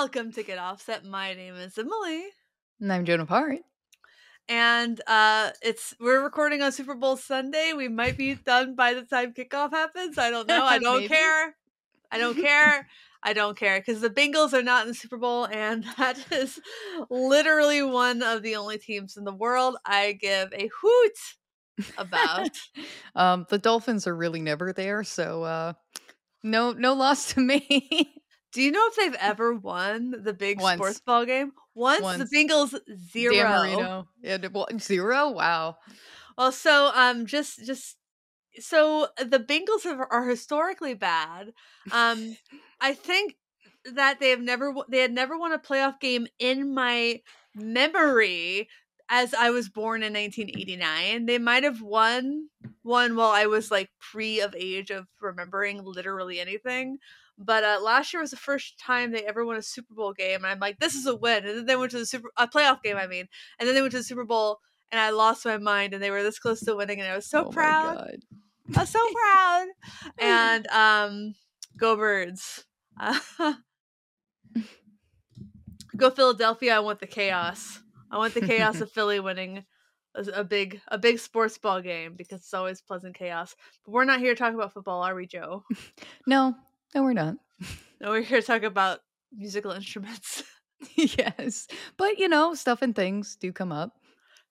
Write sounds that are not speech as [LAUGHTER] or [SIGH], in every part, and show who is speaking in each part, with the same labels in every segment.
Speaker 1: Welcome to Get Offset. My name is Emily.
Speaker 2: And I'm Joan of Heart.
Speaker 1: And uh it's we're recording on Super Bowl Sunday. We might be [LAUGHS] done by the time kickoff happens. I don't know. I [LAUGHS] don't care. I don't care. [LAUGHS] I don't care because the Bengals are not in the Super Bowl, and that is literally one of the only teams in the world I give a hoot about.
Speaker 2: um, the Dolphins are really never there, so uh, no, no loss to me.
Speaker 1: Do you know if they've ever won the big
Speaker 2: Once.
Speaker 1: sports ball game? Once,
Speaker 2: Once.
Speaker 1: the Bengals zero.
Speaker 2: Dan Marino. Yeah, well, zero. Wow.
Speaker 1: Well, so um, just just so the Bengals are, are historically bad. Um, I think that they have never they had never won a playoff game in my memory as I was born in 1989. They might have won one while I was like pre of age of remembering literally anything. But uh, last year was the first time they ever won a Super Bowl game, and I'm like, this is a win. And then they went to the Super a playoff game, I mean, and then they went to the Super Bowl, and I lost my mind, and they were this close to winning, and I was so
Speaker 2: Oh
Speaker 1: proud. I was so proud. [LAUGHS] And um, go birds. Uh, [LAUGHS] go Philadelphia. I want the chaos. I want the chaos of [LAUGHS] Philly winning a, a big a big sports ball game because it's always pleasant chaos. But we're not here to talk about football, are we, Joe?
Speaker 2: No, no, we're not. [LAUGHS]
Speaker 1: No, we're here to talk about musical instruments, [LAUGHS] [LAUGHS]
Speaker 2: yes, but you know, stuff and things do come up.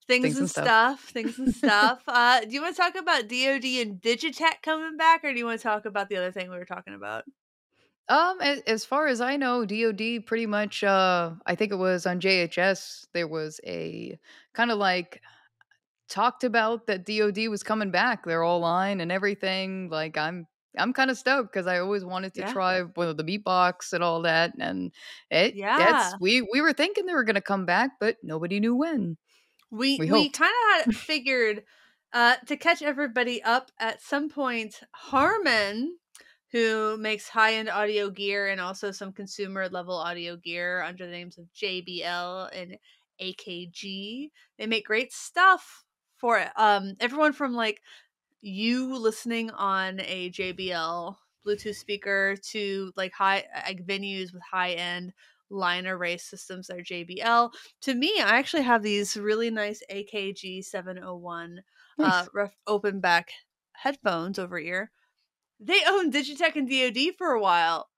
Speaker 1: things,
Speaker 2: Things
Speaker 1: and,
Speaker 2: and
Speaker 1: stuff.
Speaker 2: stuff.
Speaker 1: things and stuff. Uh, do you want to talk about DoD and Digitech coming back, or do you want to talk about the other thing we were talking about?
Speaker 2: Um, as, as far as I know, DoD pretty much. Uh, I think it was on JHS. There was a kind of like talked about that DoD was coming back. They're all line and everything. Like I'm, I'm kind of stoked because I always wanted to
Speaker 1: Yeah.
Speaker 2: try one of the beatbox and all that. And it,
Speaker 1: Yeah.
Speaker 2: we we were thinking they were going to come back, but nobody knew when.
Speaker 1: we
Speaker 2: We
Speaker 1: we, kind of had [LAUGHS] figured uh to catch everybody up at some point Harman, who makes high-end audio gear and also some consumer level audio gear under the names of jbl and akg they make great stuff for um everyone from like you listening on a jbl bluetooth speaker to like high like venues with high-end line array systems that are jbl to me, I actually have these really nice AKG 701 uh,
Speaker 2: Nice.
Speaker 1: ref- open back headphones over ear. They owned Digitech and DoD for a while,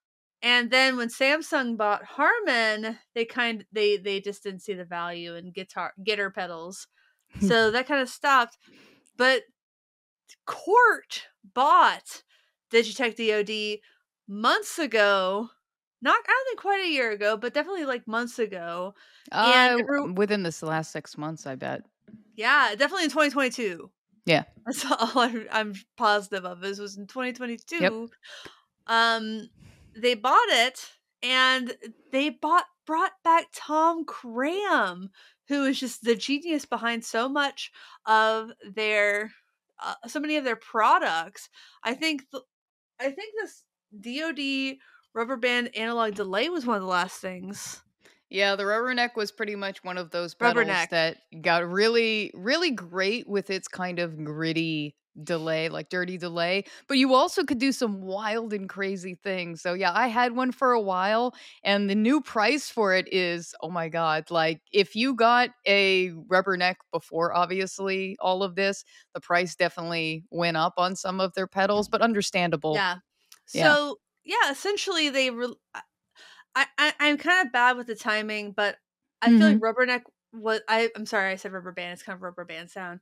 Speaker 1: and then when Samsung bought Harman, they kind they they just didn't see the value in guitar guitar pedals, [LAUGHS] so that kind of stopped. But Court bought Digitech DoD months ago. Not I don't think quite a year ago, but definitely like months ago.
Speaker 2: Uh,
Speaker 1: And
Speaker 2: within this last six months, I bet.
Speaker 1: Yeah, definitely in 2022.
Speaker 2: Yeah. [LAUGHS]
Speaker 1: That's all I'm, I'm positive of. This was in 2022. Um, they bought it, and they bought brought back Tom Cram, who is just the genius behind so much of their, uh, so many of their products. I think, th- I think this DoD rubber band analog delay was one of the last things.
Speaker 2: Yeah, the rubberneck was pretty much one of those pedals that got really, really great with its kind of gritty delay, like dirty delay. But you also could do some wild and crazy things. So yeah, I had one for a while, and the new price for it is oh my god! Like if you got a rubberneck before, obviously all of this, the price definitely went up on some of their pedals, but understandable.
Speaker 1: Yeah.
Speaker 2: Yeah.
Speaker 1: So yeah, essentially they. Re- uh, I, I I'm kind of bad with the timing, but I feel like mm-hmm. Rubberneck was. I I'm sorry, I said rubber band. It's kind of rubber band sound.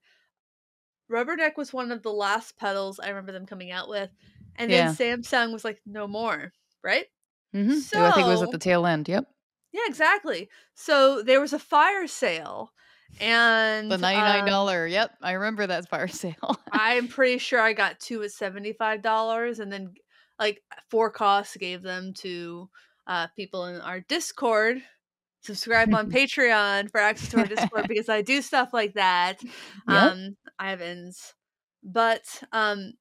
Speaker 1: Rubberneck was one of the last pedals I remember them coming out with, and then Samsung was like, no more, right?
Speaker 2: Mm-hmm. I think it was at the tail end. Yep,
Speaker 1: Yeah, exactly. So there was a fire sale, and
Speaker 2: the ninety nine
Speaker 1: um,
Speaker 2: yep, I remember that fire [LAUGHS] sale.
Speaker 1: I'm pretty sure I got two at seventy five dollars, and then like four costs gave them to uh, people in our Discord. Subscribe on [LAUGHS] Patreon for access to our Discord [LAUGHS] because I do stuff like that. Um, Ivan's, but um,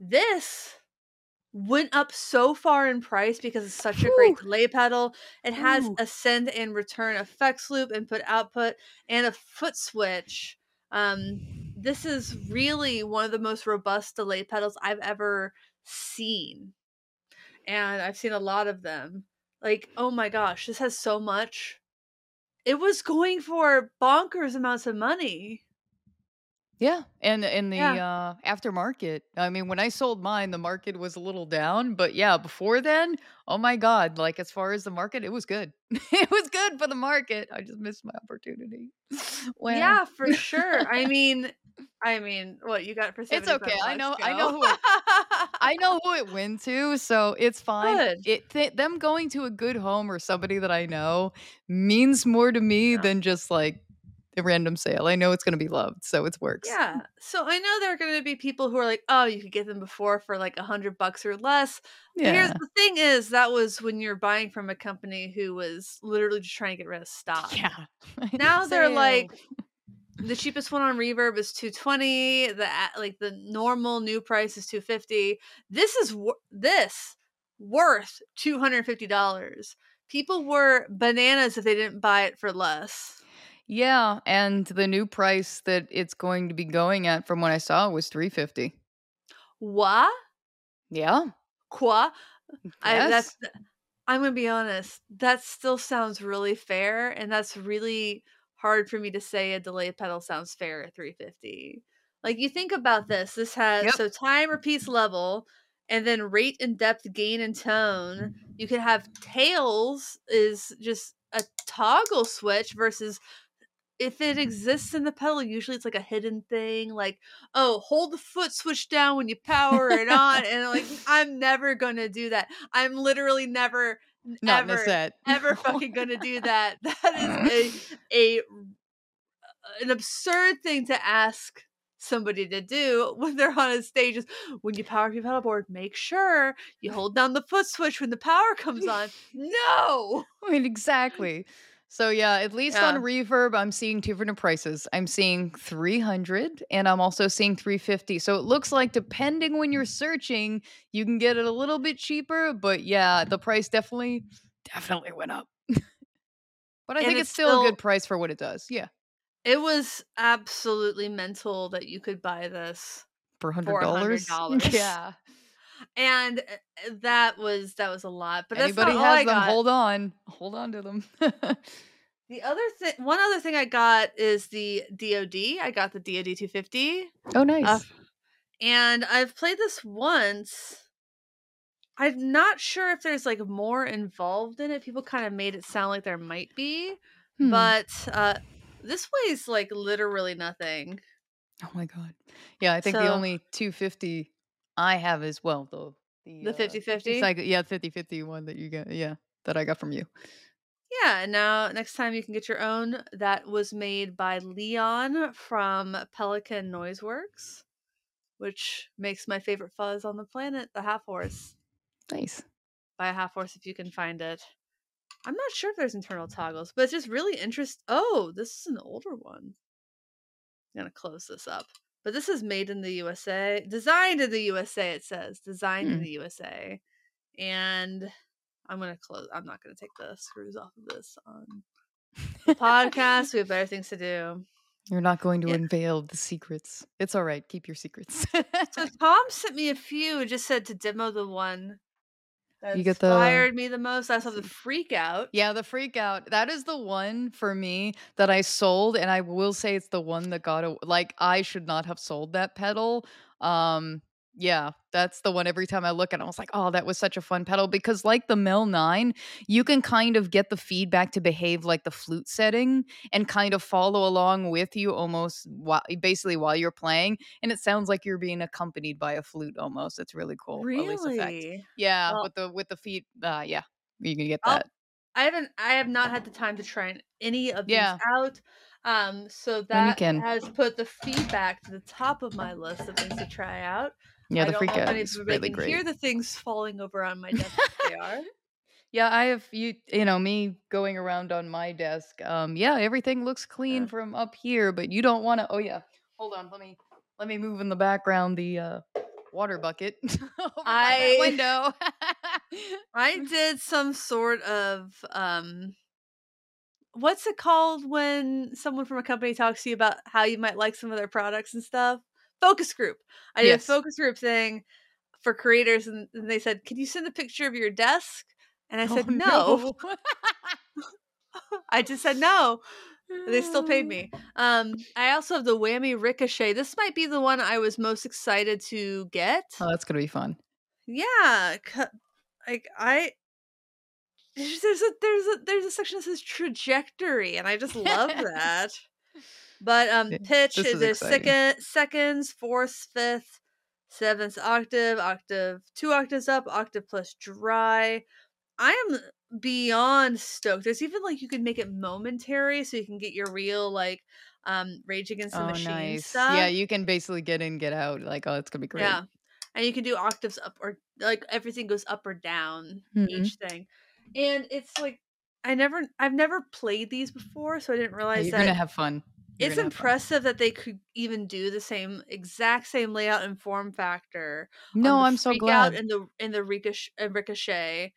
Speaker 1: this went up so far in price because it's such a great delay pedal. It has
Speaker 2: Ooh.
Speaker 1: a send and return effects loop, input output, and a foot switch. Um, this is really one of the most robust delay pedals I've ever seen, and I've seen a lot of them. Like, oh my gosh, this has so much. It was going for bonkers amounts of money.
Speaker 2: Yeah, and in the,
Speaker 1: Yeah.
Speaker 2: uh, aftermarket, I mean, when I sold mine, the market was a little down, but yeah, before then, oh my god, like, as far as the market, it was good. [LAUGHS] It was good for the market, I just missed my opportunity. [LAUGHS]
Speaker 1: Yeah, for sure. I mean I mean, what you got it for
Speaker 2: It's okay, I know I know who it I know who it went to, so it's [LAUGHS] fine.
Speaker 1: Good.
Speaker 2: It th them going to a good home or somebody that I know means more to me
Speaker 1: Yeah.
Speaker 2: than just, like, a random sale. I know it's gonna be loved, so it works.
Speaker 1: Yeah. So I know there are gonna be people who are like, "Oh, you could get them before for like a 100 bucks or less." But here's the thing is that was when you're buying from a company who was literally just trying to get rid of stock.
Speaker 2: Yeah. [LAUGHS]
Speaker 1: Now they're like. The cheapest one on Reverb is 220, the like, the normal new price is 250. This is this worth $250. People were bananas if they didn't buy it for less.
Speaker 2: Yeah, and the new price that it's going to be going at from what I saw was 350.
Speaker 1: What?
Speaker 2: Yeah.
Speaker 1: I
Speaker 2: Yes.
Speaker 1: that's I'm gonna be honest, that still sounds really fair, and that's really hard for me to say a delay pedal sounds fair at 350. Like, you think about mm. this, this has
Speaker 2: Yep.
Speaker 1: so time, repeats, level, and then rate and depth, gain and tone. Mm-hmm. You could have tails is just a toggle switch versus if it mm-hmm. exists in the pedal, usually it's like a hidden thing, like, "Oh, hold the foot switch down when you power it on," and, like, I'm never gonna do that. I'm literally never,
Speaker 2: Not
Speaker 1: ever,
Speaker 2: set. [LAUGHS]
Speaker 1: ever fucking gonna do that. [LAUGHS] That is [LAUGHS] a a an absurd thing to ask somebody to do when they're on a stage is, "When you power up your pedal board, make sure you hold down the foot switch when the power comes on." No!
Speaker 2: I mean, exactly. So, yeah, at least on Reverb, I'm seeing 2 different prices. I'm seeing 300 and I'm also seeing 350. So, it looks like depending when you're searching, you can get it a little bit cheaper, but yeah, the price definitely definitely went up. But I
Speaker 1: And
Speaker 2: think
Speaker 1: it's
Speaker 2: it's still a good price for what it does. Yeah.
Speaker 1: It was absolutely mental that you could buy this
Speaker 2: For
Speaker 1: for
Speaker 2: $100?
Speaker 1: $100. [LAUGHS]
Speaker 2: Yeah.
Speaker 1: And, eh eh, that was that was a lot, but that's
Speaker 2: Anybody
Speaker 1: not all I
Speaker 2: has them, hold on. Hold on to them. [LAUGHS]
Speaker 1: The other thing one other thing I got is the DoD. I got the DoD 250.
Speaker 2: Oh,
Speaker 1: Uh,
Speaker 2: nice.
Speaker 1: and I've played this once. I'm not sure if there's, like, more involved in it. People kinda made it sound like there might be,
Speaker 2: Hmm.
Speaker 1: but, uh, this weighs, like, literally nothing.
Speaker 2: Oh my god. Yeah, I think the only 250 I have as well, though. The,
Speaker 1: The
Speaker 2: uh,
Speaker 1: 50/50?
Speaker 2: Cycle yeah, 50/50 one that you got yeah, that I got from you.
Speaker 1: Yeah, and now next time you can get your own. That was made by Leon from Pelican Noise Works, which makes my favorite fuzz on the planet, the half horse.
Speaker 2: Nice.
Speaker 1: Buy a half horse if you can find it. I'm not sure if there's internal toggles, but it's just really interesting. Oh, this is an older one. I'm gonna close this up. But this is made in the USA. Designed in the USA, it says. Designed in
Speaker 2: Hmm.
Speaker 1: the USA. And I'm gonna close I'm not gonna take the screws off of this on the podcast. We have better things to do.
Speaker 2: You're not going to
Speaker 1: Yeah.
Speaker 2: unveil the secrets. It's alright, keep your secrets.
Speaker 1: So Tom sent me a few just said to demo the one that
Speaker 2: You get the
Speaker 1: inspired me the most. I saw the freak out.
Speaker 2: Yeah, the freak out. That is the one for me that I sold, and I will say it's the one that got a like, I should not have sold that pedal. Um, yeah, that's the one every time I look at it, I was like, "Oh, that was such a fun pedal," because like the Mel 9, you can kind of get the feedback to behave like the flute setting and kind of follow along with you almost while basically while you're playing, and it sounds like you're being accompanied by a flute almost. It's really cool. At least effect.
Speaker 1: Really?
Speaker 2: Yeah,
Speaker 1: Well
Speaker 2: with the with the feet, uh, yeah, you can get
Speaker 1: I'll
Speaker 2: that.
Speaker 1: I haven't I have not had the time to try any of these
Speaker 2: Yeah.
Speaker 1: out. Um, so that has put the feedback to the top of my list of things to try out.
Speaker 2: Yeah, the freak out is really
Speaker 1: can hear the things falling over on my desk, they are. [LAUGHS]
Speaker 2: Yeah, I have you you know, me going around on my desk, um, yeah, everything looks clean
Speaker 1: Yeah.
Speaker 2: from up here, but you don't wanna oh, yeah. Hold on, let me let me move in the background the, uh, water bucket [LAUGHS]
Speaker 1: I
Speaker 2: window. [LAUGHS]
Speaker 1: I did some sort of, um what's it called when someone from a company talks to you about how you might like some of their products and stuff? Focus group. I did a focus group thing for creators, and and they said, "Can you send a picture of your desk?" And I
Speaker 2: Oh,
Speaker 1: said, "No."
Speaker 2: no. [LAUGHS]
Speaker 1: I just said no. They still paid me. [SIGHS] Um, I also have the whammy ricochet. This might be the one I was most excited to get.
Speaker 2: Oh, that's gonna be fun.
Speaker 1: Yeah, like I [LAUGHS] there's a there's a there's a section that says trajectory, and I just love [LAUGHS] that. But um, pitch
Speaker 2: this
Speaker 1: is
Speaker 2: is
Speaker 1: second seconds, fourth, fifth, seventh octave, octave two octaves up, octave plus dry. I am beyond stoked. There's even like you can make it momentary, so you can get your real like um Rage Against the
Speaker 2: Oh,
Speaker 1: Machine
Speaker 2: nice.
Speaker 1: stuff.
Speaker 2: Yeah, you can basically get in, get out. Like, oh, it's gonna be great.
Speaker 1: Yeah. And you can do octaves up or like everything goes up or down
Speaker 2: Mhm.
Speaker 1: each thing. And it's like I never I've never played these before, so I didn't
Speaker 2: Yeah,
Speaker 1: realize
Speaker 2: you're
Speaker 1: that
Speaker 2: gonna have fun.
Speaker 1: It's impressive that they could even do the same exact same layout and form factor.
Speaker 2: No, I'm so glad.
Speaker 1: and the in the ricochet, ricochet.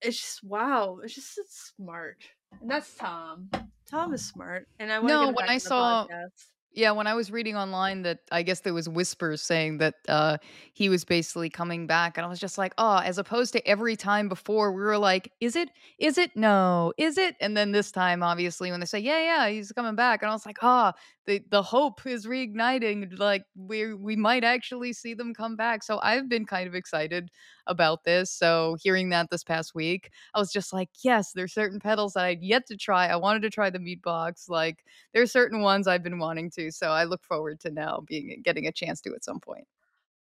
Speaker 1: It's just wow, it's just it's smart. And that's Tom. Tom is smart. And I want
Speaker 2: No, when I saw
Speaker 1: podcast.
Speaker 2: Yeah, when I was reading online that I guess there was whispers saying that uh he was basically coming back and I was just like, "Oh, as opposed to every time before we were like, is it? Is it? No. Is it?" And then this time obviously when they say, "Yeah, yeah, he's coming back." And I was like, "Ah, the the hope is reigniting like we we might actually see them come back." So I've been kind of excited about this. So hearing that this past week, I was just like, "Yes, there's certain pedals that I'd yet to try. I wanted to try the meat box like there's certain ones I've been wanting to, so I look forward to now being getting a chance to at some point.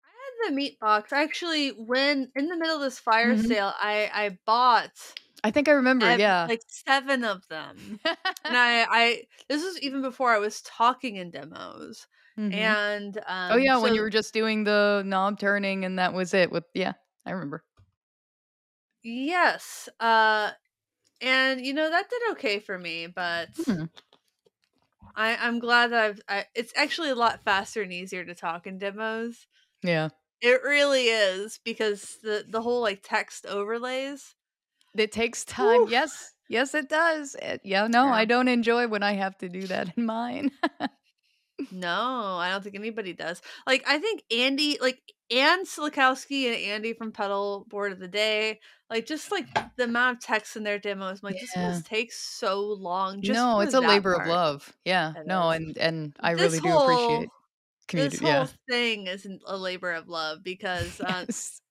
Speaker 1: I had the meat box. Actually, when in the middle of this fire
Speaker 2: Mhm.
Speaker 1: sale, I I bought
Speaker 2: I think I remember,
Speaker 1: ev-
Speaker 2: yeah.
Speaker 1: like seven of them. [LAUGHS] And I I this was even before I was talking in demos.
Speaker 2: Mhm.
Speaker 1: And um
Speaker 2: Oh yeah, when you were just doing the knob turning and that was it with yeah, I remember.
Speaker 1: yes, uh and you know that did okay for me, but
Speaker 2: Hmm.
Speaker 1: I I'm glad that I've I, it's actually a lot faster and easier to talk in demos.
Speaker 2: Yeah.
Speaker 1: It really is because the the whole like text overlays.
Speaker 2: It takes time.
Speaker 1: Whew.
Speaker 2: Yes. Yes, it does. It- yeah, no, I don't enjoy when I have to do that in mine. [LAUGHS]
Speaker 1: No, I don't think anybody does. Like, I think Andy, like Ann Silikowski and Andy from Pedal Board of the Day, like just like the amount of text in their demos, I'm like this
Speaker 2: Yeah.
Speaker 1: must take so long. Just
Speaker 2: no, it's a labor of love. Yeah.
Speaker 1: It
Speaker 2: No, and and I
Speaker 1: This
Speaker 2: really do
Speaker 1: whole-
Speaker 2: appreciate
Speaker 1: This whole
Speaker 2: Yeah.
Speaker 1: thing is a labor of love because [LAUGHS] uh,
Speaker 2: Yes.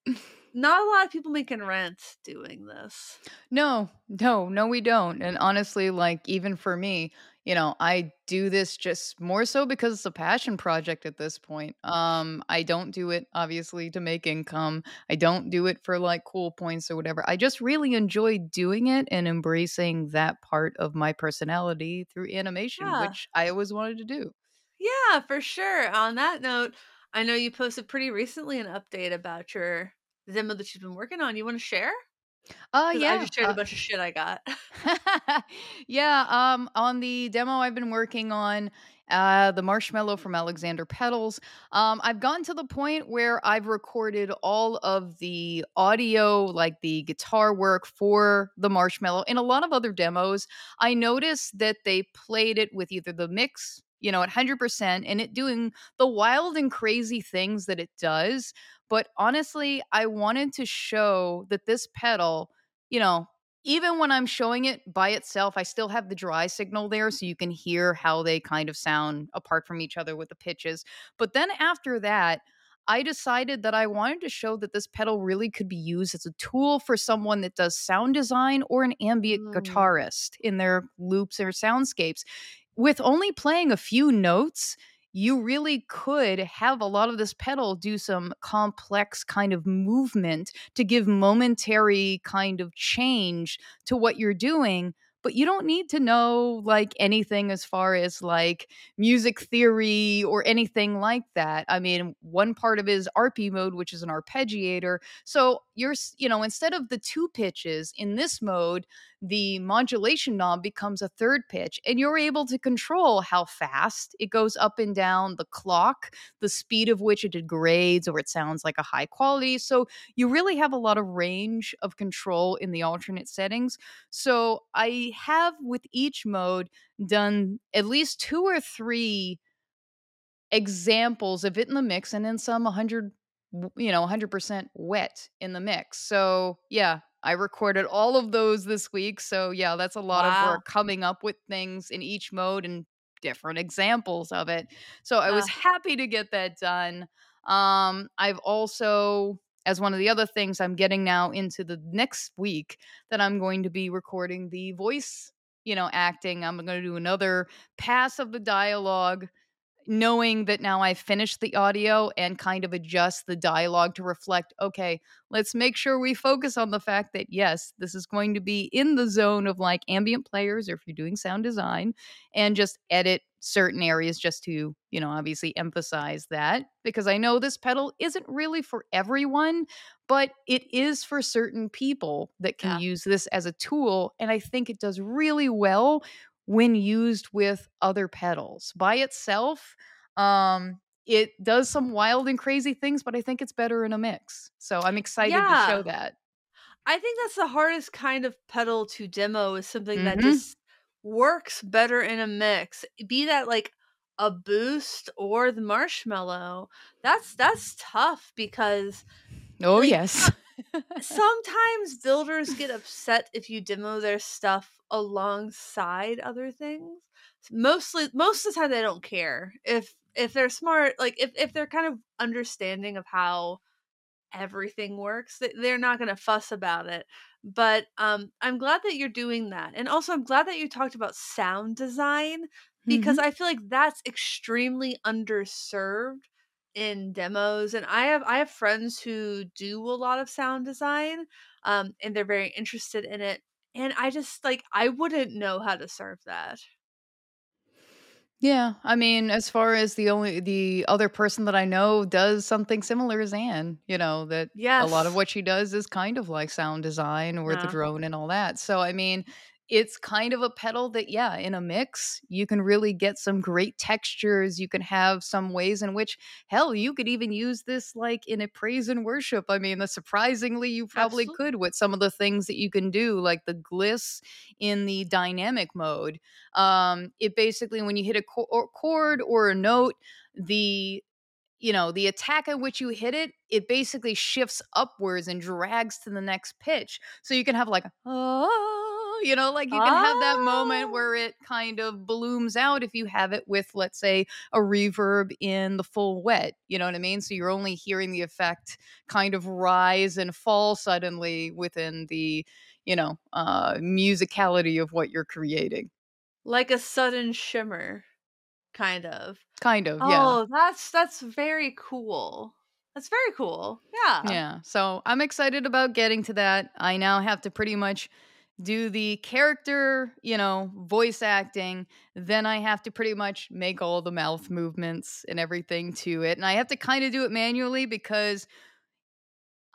Speaker 1: not a lot of people making rent doing this.
Speaker 2: No, no, no, we don't. And honestly, like, even for me, you know, I do this just more so because it's a passion project at this point. Um, I don't do it obviously to make income. I don't do it for like cool points or whatever. I just really enjoy doing it and embracing that part of my personality through animation,
Speaker 1: Yeah.
Speaker 2: which I always wanted to do.
Speaker 1: Yeah, for sure. On that note, I know you posted pretty recently an update about your demo that you've been working on. You want to share?
Speaker 2: Uh
Speaker 1: 'Cause
Speaker 2: yeah.
Speaker 1: I just shared
Speaker 2: uh,
Speaker 1: a bunch of shit I got. [LAUGHS]
Speaker 2: yeah, um, on the demo I've been working on, uh, the marshmallow from Alexander Pedals, um, I've gotten to the point where I've recorded all of the audio, like the guitar work for the marshmallow. In a lot of other demos, I noticed that they played it with either the mix, you know, at 100% and it doing the wild and crazy things that it does. But honestly, I wanted to show that this pedal, you know, even when I'm showing it by itself, I still have the dry signal there so you can hear how they kind of sound apart from each other with the pitches. But then after that, I decided that I wanted to show that this pedal really could be used as a tool for someone that does sound design or an ambient
Speaker 1: Mm.
Speaker 2: guitarist in their loops or soundscapes. With only playing a few notes, you really could have a lot of this pedal do some complex kind of movement to give momentary kind of change to what you're doing but you don't need to know like anything as far as like music theory or anything like that. I mean, one part of it is RP mode, which is an arpeggiator. So you're, you know, instead of the two pitches in this mode, the modulation knob becomes a third pitch, and you're able to control how fast it goes up and down the clock, the speed of which it degrades or it sounds like a high quality. So you really have a lot of range of control in the alternate settings. So I have with each mode done at least two or three examples of it in the mix and then some 100 you know 100% wet in the mix so yeah I recorded all of those this week. So, yeah, that's a lot of work coming up with things in each mode and different examples of it. So, I was happy to get that done. Um, I've also as one of the other things I'm getting now into the next week that I'm going to be recording the voice, you know, acting. I'm going to do another pass of the dialogue knowing that now I've finished the audio and kind of adjust the dialogue to reflect, okay, let's make sure we focus on the fact that yes, this is going to be in the zone of like ambient players or if you're doing sound design and just edit certain areas just to, you know, obviously emphasize that because I know this pedal isn't really for everyone, but it is for certain people that can
Speaker 1: yeah.
Speaker 2: use this as a tool and I think it does really well when used with other pedals. By itself, um, it does some wild and crazy things, but I think it's better in a mix. So I'm excited to show that.
Speaker 1: I think that's the hardest kind of pedal to demo is something that
Speaker 2: Mhm.
Speaker 1: just works better in a mix. Be that like a boost or the marshmallow. That's that's tough because
Speaker 2: Oh,
Speaker 1: like
Speaker 2: yes. [LAUGHS] [LAUGHS] [LAUGHS]
Speaker 1: sometimes builders get upset if you demo their stuff alongside other things. Mostly most of the time they don't care. If if they're smart, like if if they're kind of understanding of how everything works, they're not going to fuss about it. But um I'm glad that you're doing that. And also I'm glad that you talked about sound design because
Speaker 2: Mhm.
Speaker 1: I feel like that's extremely underserved in demos and I have I have friends who do a lot of sound design um and they're very interested in it and I just like I wouldn't know how to serve that.
Speaker 2: Yeah, I mean, as far as the only the other person that I know does something similar is Anne, you know, that a lot of what she does is kind of like sound design or the drone and all that. So, I mean, it's kind of a pedal that, yeah, in a mix, you can really get some great textures. You can have some ways in which, hell, you could even use this like in a praise and worship. I mean, the surprisingly, you probably
Speaker 1: Absolutely.
Speaker 2: could with some of the things that you can do, like the gliss in the dynamic mode um, it basically, when you hit a cho- or chord or a note, the you know the attack at which you hit it, it basically shifts upwards and drags to the next pitch. So you can have like ah, you know, like you can have that moment
Speaker 1: Ah.
Speaker 2: where it kind of blooms out if you have it with, let's say, a reverb in the full wet. You know what I mean? So you're only hearing the effect kind of rise and fall suddenly within the you know uh musicality of what you're creating
Speaker 1: Like a sudden shimmer kind of.
Speaker 2: Kind of, yeah.
Speaker 1: Oh, that's that's very cool. That's very cool. Yeah.
Speaker 2: Yeah. So I'm excited about getting to that. I now have to pretty much do the character, you know, voice acting. Then I have to pretty much make all the mouth movements and everything to it. And I have to kind of do it manually because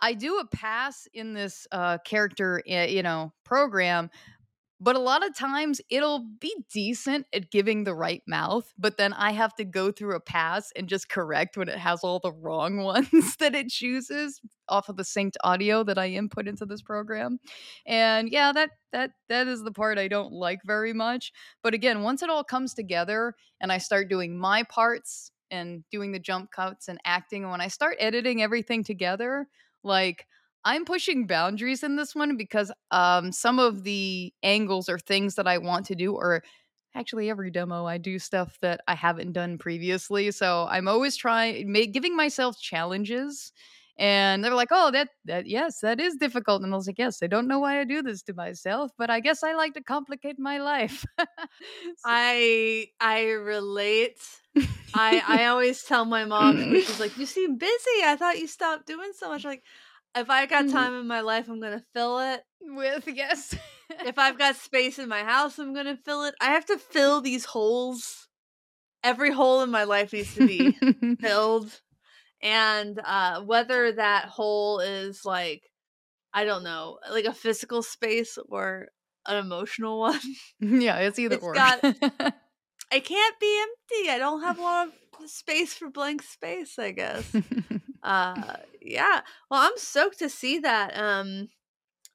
Speaker 2: I do a pass in this uh, character, uh, you know, program, but a lot of times it'll be decent at giving the right mouth, but then I have to go through a pass and just correct when it has all the wrong [LAUGHS] ones that it chooses off of the synced audio that I input into this program. And yeah, that that that is the part I don't like very much. But again, once it all comes together and I start doing my parts and doing the jump cuts and acting, and when I start editing everything together, like I'm pushing boundaries in this one because um, some of the angles or things that I want to do or actually every demo I do stuff that I haven't done previously. So I'm always trying ma- giving myself challenges. And they're like, "Oh, that that yes, that is difficult." And I was like, "Yes, I don't know why I do this to myself, but I guess I like to complicate my life." [LAUGHS] So-
Speaker 1: I I relate. I I [LAUGHS] always tell my mom she's like, "You seem busy. I thought you stopped doing so much." Like, if I got time in my life, I'm gonna fill it.
Speaker 2: With yes.
Speaker 1: If I've got space in my house, I'm gonna fill it. I have to fill these holes. Every hole in my life needs to be [LAUGHS] filled. And uh whether that hole is like I don't know, like a physical space or an emotional [LAUGHS] one.
Speaker 2: yeah, it's either
Speaker 1: It's
Speaker 2: or.
Speaker 1: got [LAUGHS] I can't be empty. I don't have a lot of space for blank space, I guess. Uh yeah. Well, I'm stoked to see that. Um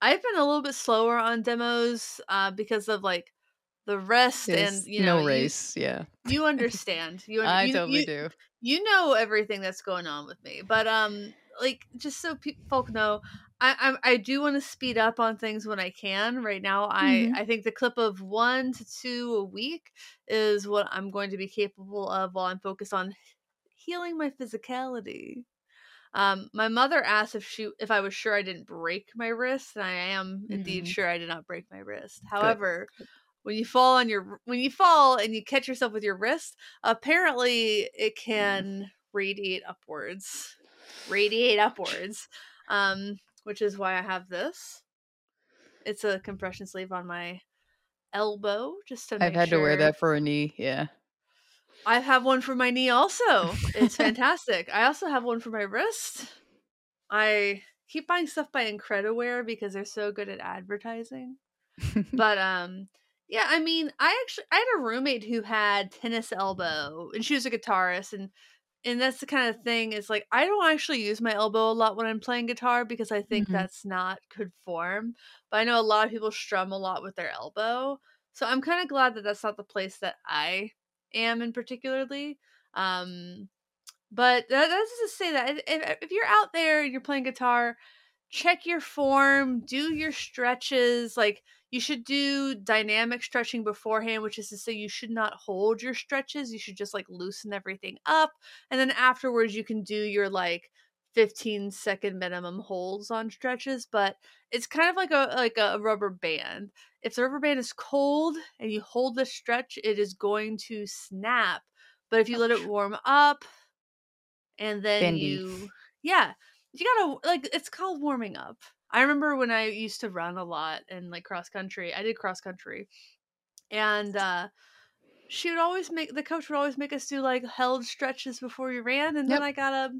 Speaker 1: I've been a little bit slower on demos uh because of like the rest and you know,
Speaker 2: no
Speaker 1: you
Speaker 2: race, yeah.
Speaker 1: you [LAUGHS] understand. You
Speaker 2: I
Speaker 1: you
Speaker 2: totally
Speaker 1: you
Speaker 2: do.
Speaker 1: you know everything that's going on with me. But um like just so pe- folk know, I I, I do want to speed up on things when I can. Right now, I
Speaker 2: Mhm.
Speaker 1: I think the clip of one to two a week is what I'm going to be capable of while I'm focused on healing my physicality. Um, my mother asked if she if I was sure I didn't break my wrist, and I am indeed
Speaker 2: Mhm.
Speaker 1: sure I did not break my wrist. However, when you fall on your when you fall and you catch yourself with your wrist, apparently it can radiate upwards. Radiate upwards. Um, which is why I have this. It's a compression sleeve on my elbow, just to
Speaker 2: I've had to wear that for a knee. Yeah.
Speaker 1: I have one for my knee also. It's [LAUGHS] fantastic. I also have one for my wrist. I keep buying stuff by Incrediwear because they're so good at advertising. [LAUGHS] But um yeah, I mean, I actually I had a roommate who had tennis elbow and she was a guitarist and and that's the kind of thing is like I don't actually use my elbow a lot when I'm playing guitar because I think
Speaker 2: Mhm.
Speaker 1: that's not good form. But I know a lot of people strum a lot with their elbow. So I'm kind of glad that that's not the place that I am in particularly. Um but that, that's to say that if if you're out there and you're playing guitar, check your form, do your stretches. Like you should do dynamic stretching beforehand, which is to say you should not hold your stretches. You should just like loosen everything up. And then afterwards you can do your like 15 second minimum holds on stretches, but it's kind of like a like a rubber band. If the rubber band is cold and you hold the stretch, it is going to snap. But if you let it warm up and then
Speaker 2: Bendy.
Speaker 1: you yeah, you gotta like it's called warming up. I remember when I used to run a lot and like cross country. I did cross country, and uh, she would always make the coach would always make us do like held stretches before we ran, and
Speaker 2: Yep.
Speaker 1: then I got a.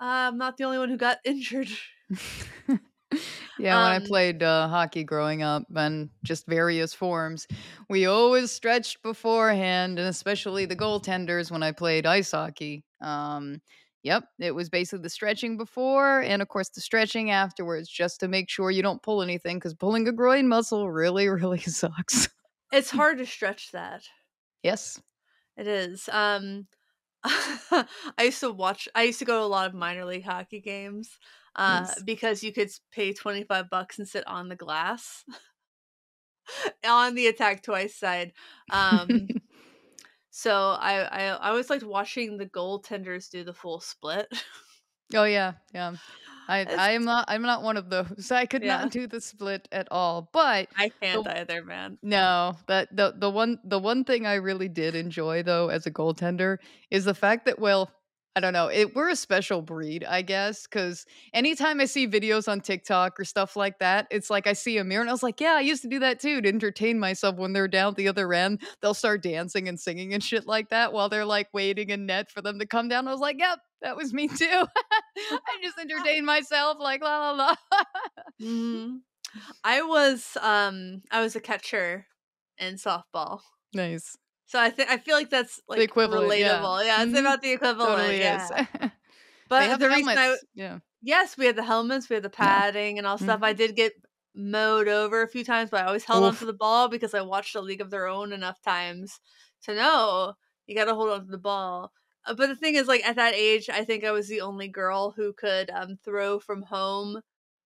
Speaker 1: I'm not the only one who got [LAUGHS] injured. [LAUGHS]
Speaker 2: yeah, when I
Speaker 1: Um,
Speaker 2: played uh, hockey growing up and just various forms, we always stretched beforehand, and especially the goaltenders when I played ice hockey. Um, yep, it was basically the stretching before, and of course the stretching afterwards, just to make sure you don't pull anything, because pulling a groin muscle really, [LAUGHS] really sucks.
Speaker 1: It's hard to stretch that.
Speaker 2: yes.
Speaker 1: It is. Um [LAUGHS] I used to watch I used to go to a lot of minor league hockey games uh
Speaker 2: Nice.
Speaker 1: because you could pay 25 bucks and sit on the glass [LAUGHS] on the attack twice side. Um [LAUGHS] so I I I always liked watching the goaltenders do the full split.
Speaker 2: Oh yeah, yeah. I I am not I'm not one of those. [LAUGHS] I could
Speaker 1: Yeah.
Speaker 2: not do the split at all. But
Speaker 1: I can't either, man.
Speaker 2: no, but the the one the one thing I really did enjoy though as a goaltender is the fact that well, I don't know, it we're a special breed, I guess, because anytime I see videos on TikTok or stuff like that, it's like I see a mirror and I was like, yeah, I used to do that too to entertain myself when they're down at the other end. They'll start dancing and singing and shit like that while they're like waiting in net for them to come down. I was like, yep, that was me too. [LAUGHS] I just entertained myself like la la la.
Speaker 1: Mhm. I was um I was a catcher in softball.
Speaker 2: nice.
Speaker 1: So I think I feel like that's like
Speaker 2: equivalent,
Speaker 1: relatable. Yeah, it's
Speaker 2: Mhm.
Speaker 1: about the equivalent.
Speaker 2: Totally
Speaker 1: yeah.
Speaker 2: is. [LAUGHS]
Speaker 1: But
Speaker 2: have
Speaker 1: the reason I
Speaker 2: yeah.
Speaker 1: yes, we had the helmets, we had the padding and all stuff. I did get mowed over a few times, but I always held
Speaker 2: Oof.
Speaker 1: onto the ball because I watched A League of Their Own enough times to know you got to hold on to the ball. Uh, But the thing is, like at that age, I think I was the only girl who could um, throw from home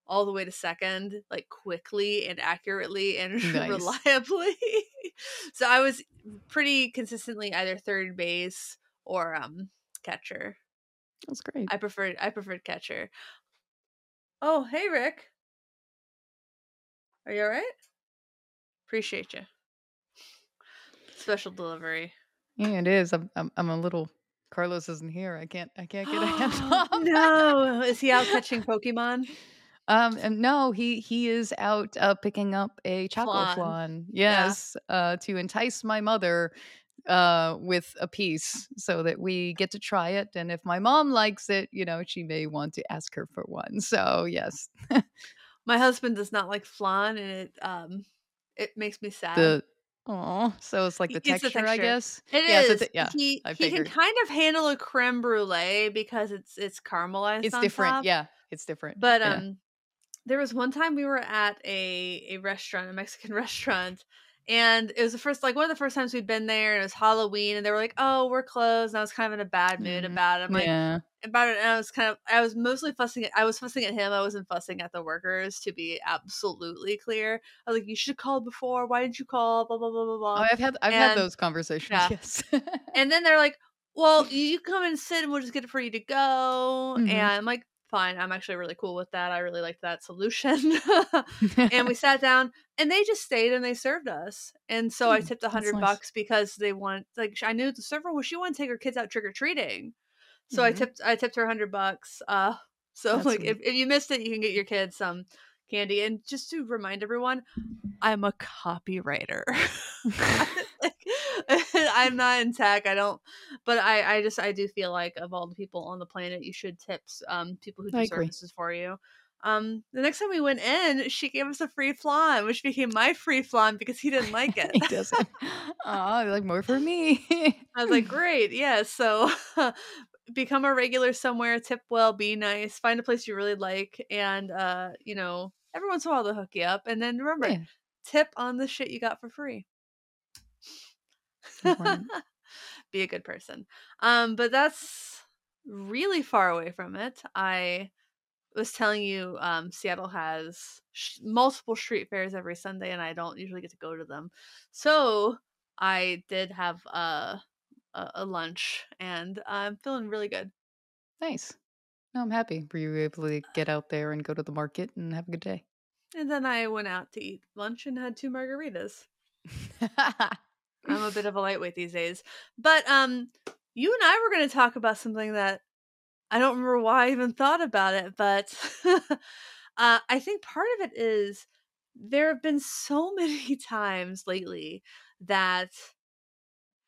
Speaker 1: all the way to second, like quickly and accurately and [LAUGHS]
Speaker 2: Nice.
Speaker 1: reliably. [LAUGHS] so I was pretty consistently either third base or um catcher.
Speaker 2: That's great.
Speaker 1: I preferred I preferred catcher. Oh, hey Rick. Are you alright? Appreciate you. Special delivery.
Speaker 2: Yeah, it is. I'm, I'm I'm a little Carlos isn't here. I can't I can't get a hand [GASPS] [LAUGHS] off.
Speaker 1: no, is he out catching Pokemon?
Speaker 2: Um and no, he he is out uh picking up a chocolate
Speaker 1: Flan.
Speaker 2: flan. Yes, uh to entice my mother uh with a piece so that we get to try it and if my mom likes it, you know, she may want to ask her for one. So, yes. [LAUGHS]
Speaker 1: My husband does not like flan, and it um it makes me sad.
Speaker 2: The Oh, so it's like the
Speaker 1: It's the
Speaker 2: texture, I guess.
Speaker 1: It is.
Speaker 2: yeah, it's a thi- yeah.
Speaker 1: he he can kind of handle a creme brulee because it's it's caramelized.
Speaker 2: It's different.
Speaker 1: top.
Speaker 2: Yeah, it's different.
Speaker 1: But
Speaker 2: yeah.
Speaker 1: um there was one time we were at a a restaurant, a Mexican [LAUGHS] restaurant, and it was the first like one of the first times we'd been there and it was halloween and they were like oh we're closed and i was kind of in a bad mood
Speaker 2: Mm,
Speaker 1: about it i'm like
Speaker 2: yeah.
Speaker 1: about it and i was kind of i was mostly fussing at, i was fussing at him i wasn't fussing at the workers to be absolutely clear i was like you should have called before why didn't you call blah blah blah blah blah
Speaker 2: Oh, I've had I've had those conversations.
Speaker 1: yeah.
Speaker 2: Yes. [LAUGHS]
Speaker 1: and then they're like well you come and sit and we'll just get it for you to go
Speaker 2: Mhm.
Speaker 1: and i'm like fine i'm actually really cool with that i really liked that solution [LAUGHS] and we [LAUGHS] sat down and they just stayed and they served us and so i
Speaker 2: Hmm,
Speaker 1: tipped a hundred
Speaker 2: nice.
Speaker 1: bucks because they want like i knew the server was she wanted to take her kids out trick-or-treating so i
Speaker 2: Mhm.
Speaker 1: tipped i tipped her a hundred bucks uh [LAUGHS] so
Speaker 2: That's
Speaker 1: like if, if you missed it you can get your kids some candy and just to remind everyone i'm a copywriter [LAUGHS] i'm not in tech i don't but i i just i do feel like of all the people on the planet you should tips um people who do
Speaker 2: I agree.
Speaker 1: services for you um the next time we went in she gave us a free flan which became my free flan because he didn't like [LAUGHS] it
Speaker 2: he doesn't. Oh, like more for me. [LAUGHS]
Speaker 1: i was like great yeah so become a regular somewhere tip well be nice find a place you really like and uh you know every once in a while they'll hook you up and then remember
Speaker 2: Yeah.
Speaker 1: tip on the shit you got for free. [LAUGHS] be a good person um but that's really far away from it i was telling you um seattle has sh- multiple street fairs every sunday and i don't usually get to go to them so i did have uh, a, a lunch and i'm feeling really good
Speaker 2: nice. No, I'm happy. Were you able to get out there and go to the market and have a good day?
Speaker 1: and then i went out to eat lunch and had two margaritas [LAUGHS] i'm a bit of a lightweight these days but um you and i were going to talk about something that I don't remember why I even thought about it, but [LAUGHS] uh, I think part of it is there have been so [LAUGHS] many times lately that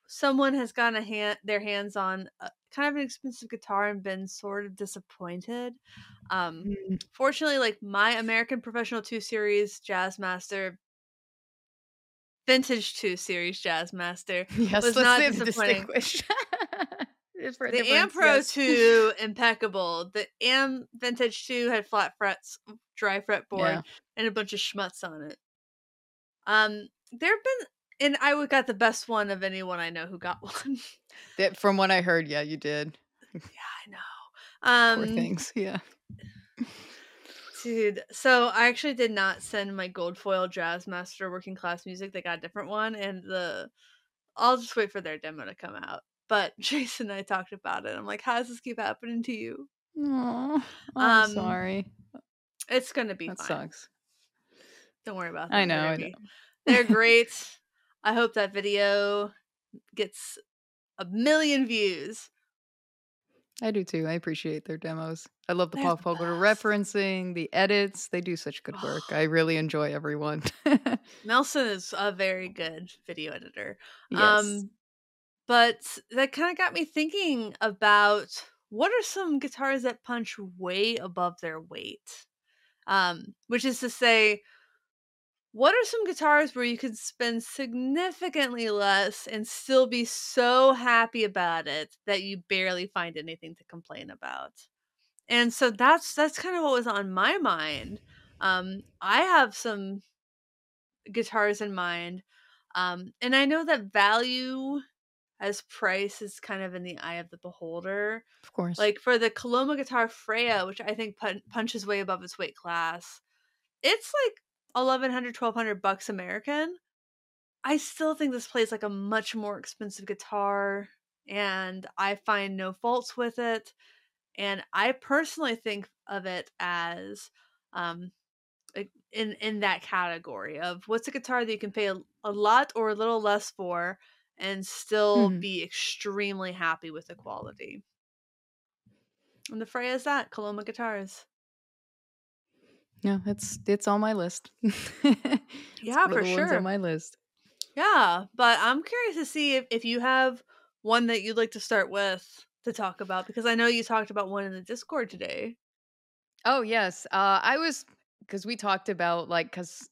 Speaker 1: someone has gotten a hand, their hands on a, kind of an expensive guitar and been sort of disappointed. Um,
Speaker 2: Mm,
Speaker 1: fortunately, like my American Professional 2 Series Jazz Master, Vintage 2 Series Jazz Master, [LAUGHS]
Speaker 2: yes,
Speaker 1: was
Speaker 2: let's
Speaker 1: not
Speaker 2: say
Speaker 1: disappointing.
Speaker 2: distinguish. Just for a
Speaker 1: the Ampro
Speaker 2: yes.
Speaker 1: 2 impeccable. The Am Vintage 2 had flat frets, dry fretboard,
Speaker 2: Yeah.
Speaker 1: and a bunch of schmutz on it. Um, there have been, and I would got the best one of anyone I know who got [LAUGHS] one.
Speaker 2: That- from what I heard, yeah, you did.
Speaker 1: yeah, I know. [LAUGHS]
Speaker 2: Poor
Speaker 1: Um,
Speaker 2: things. Yeah.
Speaker 1: Dude. So I actually did not send my gold foil Jazz Master Working Class Music. They got a different one, and the I'll just wait for their demo to come out. But [LAUGHS] Jason and I talked about it. I'm like, how does this keep happening to you?
Speaker 2: Aw, I'm
Speaker 1: Um,
Speaker 2: sorry.
Speaker 1: It's gonna be
Speaker 2: That
Speaker 1: fine.
Speaker 2: sucks.
Speaker 1: Don't worry about
Speaker 2: I know. I know.
Speaker 1: They're [LAUGHS] great. I hope that video gets a million views.
Speaker 2: I do too. I appreciate their demos. I love the
Speaker 1: They're
Speaker 2: pop
Speaker 1: the
Speaker 2: culture referencing, the edits. They do such good work. I [GASPS] really enjoy everyone.
Speaker 1: Nelson is a very good video editor. [LAUGHS]
Speaker 2: yes.
Speaker 1: Um, but that kind of got me thinking about what are some guitars that punch way above their weight? Um, which is to say, what are some guitars where you could spend significantly less and still be so happy about it that you barely find anything to complain about? And so that's that's kind of what was on my mind. Um, I have some guitars in mind, um, and I know that value as price is kind of in the eye of the beholder.
Speaker 2: of course.
Speaker 1: Like for the Coloma guitar Freya, which I think pun- punches way above its weight class, it's like 1100 1200 bucks American. I still think this plays like a much more expensive guitar and I find no faults with it and I personally think of it as um in in that category of what's a guitar that you can pay a, a lot or a little less for and still
Speaker 2: Mhm.
Speaker 1: be extremely happy with the quality. And the Freya is that Coloma guitars.
Speaker 2: Yeah, it's it's on my list. [LAUGHS]
Speaker 1: Yeah, for sure.
Speaker 2: on my list.
Speaker 1: Yeah, but I'm curious to see if, if you have one that you'd like to start with to talk about because I know you talked about one in the Discord today.
Speaker 2: Oh yes, uh, I was because we talked about like because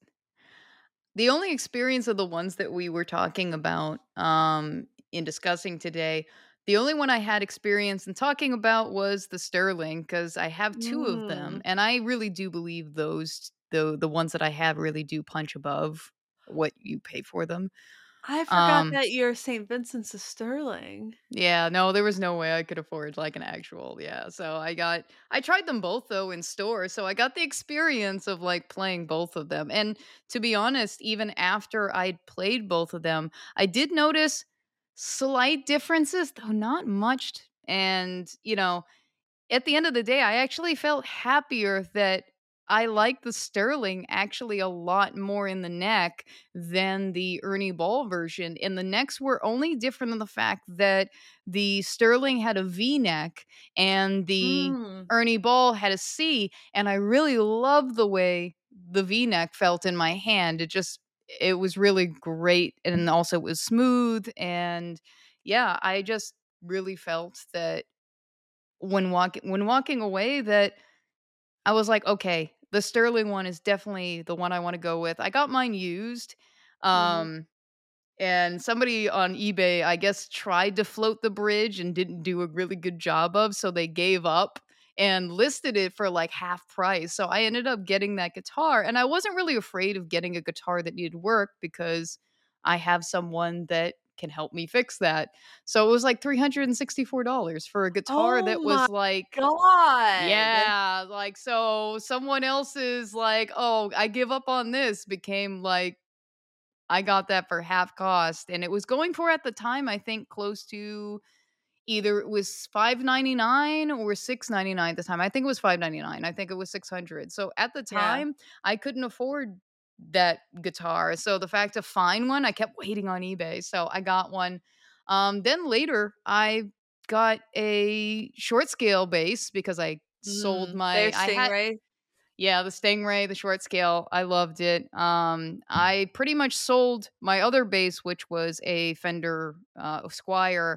Speaker 2: the only experience of the ones that we were talking about um, in discussing today, the only one I had experience in talking about was the Sterling because I have two of them,
Speaker 1: Mm.
Speaker 2: and I really do believe those the the ones that I have really do punch above. what you pay for them.
Speaker 1: I forgot
Speaker 2: Um
Speaker 1: that your St. Vincent's is sterling.
Speaker 2: Yeah, no, there was no way I could afford, like, an actual yeah, so I got I tried them both, though, in store, so I got the experience of, like, playing both of them, and to be honest, even after I'd played both of them, I did notice slight differences, though not much, and, you know, at the end of the day, I actually felt happier that I like the sterling actually a lot more in the neck than the Ernie Ball version, and the necks were only different in the fact that the sterling had a V-neck and the
Speaker 1: Mm.
Speaker 2: Ernie Ball had a C, and I really loved the way the V-neck felt in my hand, it just it was really great, and also it was smooth, and yeah, I just really felt that when walking when walking away that I was like, "Okay, the sterling one is definitely the one I wanna go with." I got mine used,
Speaker 1: Mhm.
Speaker 2: um, and somebody on eBay, I guess, tried to float the bridge and didn't do a really good job of, so they gave up and listed it for, like, half price, so I ended up getting that guitar, and I wasn't really afraid of getting a guitar that needed work because I have someone that can help me fix that. So it was, like, $364 for a guitar
Speaker 1: Oh
Speaker 2: that was, like
Speaker 1: god!
Speaker 2: Yeah, like, so someone else's, like, "Oh, I give up on this," became, like, I got that for half cost, and it was going for, at the time, I think, close to either it was 599 or 699 at the time, I think it was 599, I think it was 600, so at the
Speaker 1: Yeah.
Speaker 2: time, I couldn't afford that guitar, so the fact to find one, I kept waiting on eBay, so I got one. Um, then later, I got a short scale bass because I sold
Speaker 1: Mm, their
Speaker 2: my I had? Yeah, the Stingray, the short scale, I loved it, um, I pretty much sold my other bass, which was a Fender, uh, Squier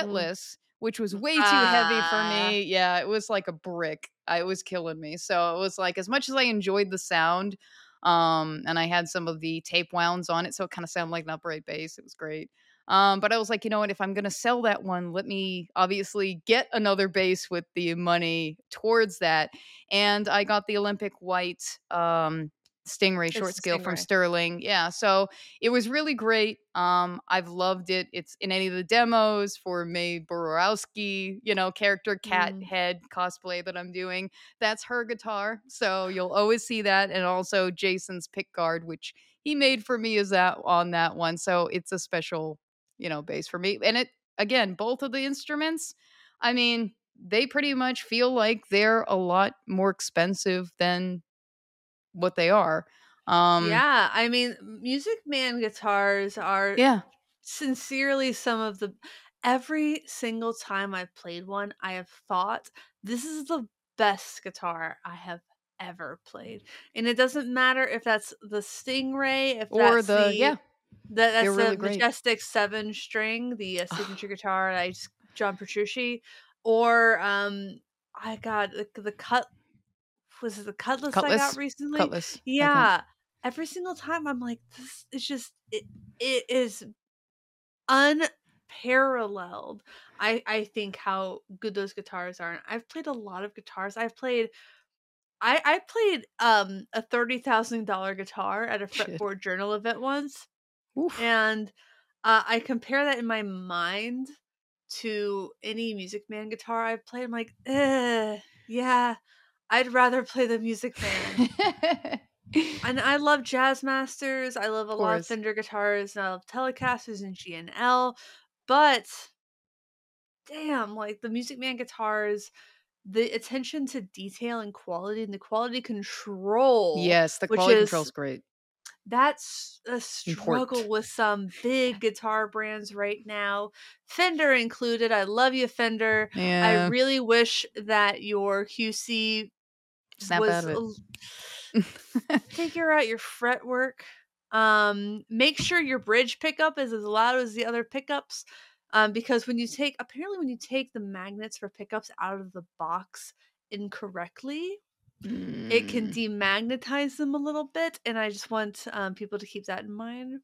Speaker 1: Mm.
Speaker 2: fretless, which was
Speaker 1: Mm
Speaker 2: way too heavy for
Speaker 1: ah.
Speaker 2: me yeah, it was like a brick, I it was killing me, so it was like, as much as I enjoyed the sound, um, and I had some of the tape wounds on it, so it kinda sounded like an upright bass, it was great, um, but I was like, "You know what, if I'm gonna sell that one, let me obviously get another base with the money towards that," and I got the Olympic White, um, Stingray short scale from Sterling, yeah, so it was really great, um, I've loved it, it's in any of the demos for Mae Borowski, you know, character cat
Speaker 1: Mm.
Speaker 2: head cosplay that I'm doing, that's her guitar, so you'll always see that, and also Jason's pick guard, which he made for me is that on that one, so it's a special, you know, bass for me, and it again, both of the instruments, I mean, they pretty much feel like they're a lot more expensive than what they are, um
Speaker 1: Yeah, I mean, Music Man guitars are
Speaker 2: Yeah.
Speaker 1: sincerely some of the every single time I've played one, I have thought, "This is the best guitar I have ever played," and it doesn't matter if that's the Stingray, if
Speaker 2: Or
Speaker 1: that's
Speaker 2: the
Speaker 1: the
Speaker 2: yeah,
Speaker 1: that
Speaker 2: they're
Speaker 1: that's the
Speaker 2: really.
Speaker 1: Majestic 7 string, the, uh, signature [SIGHS] guitar I just John Petrucci, or, um, I got the the cut was it the Cutlass I got recently?
Speaker 2: Cutlass.
Speaker 1: Yeah, every single time I'm like, "This is just it it is unparalleled." I I think how good those guitars are, and I've played a lot of guitars, I've played I I played, um, a $30,000 guitar at a
Speaker 2: Shit.
Speaker 1: Fretboard [LAUGHS] Journal event once,
Speaker 2: Oof.
Speaker 1: and, uh, I compare that in my mind to any Music Man guitar I've played, I'm like, yeah, I'd rather play the Music Man." [LAUGHS] And I love Jazz Masters. I love a lot of. Fender guitars, I love Telecasters and G&L, but damn, like, the Music Man guitars, the attention to detail and quality and the quality control,
Speaker 2: Yes, the quality control
Speaker 1: is
Speaker 2: great.
Speaker 1: That's a struggle
Speaker 2: Important.
Speaker 1: with some big guitar brands right now, Fender included, I love you, Fender, I really wish that your QC
Speaker 2: Snap out
Speaker 1: was
Speaker 2: of it. [LAUGHS]
Speaker 1: figure out your fretwork, um, make sure your bridge pickup is as loud as the other pickups, um, because when you take apparently when you take the magnets for pickups out of the box incorrectly, it can
Speaker 2: Mm.
Speaker 1: demagnetize them a little bit, and I just want, um, people to keep that in mind.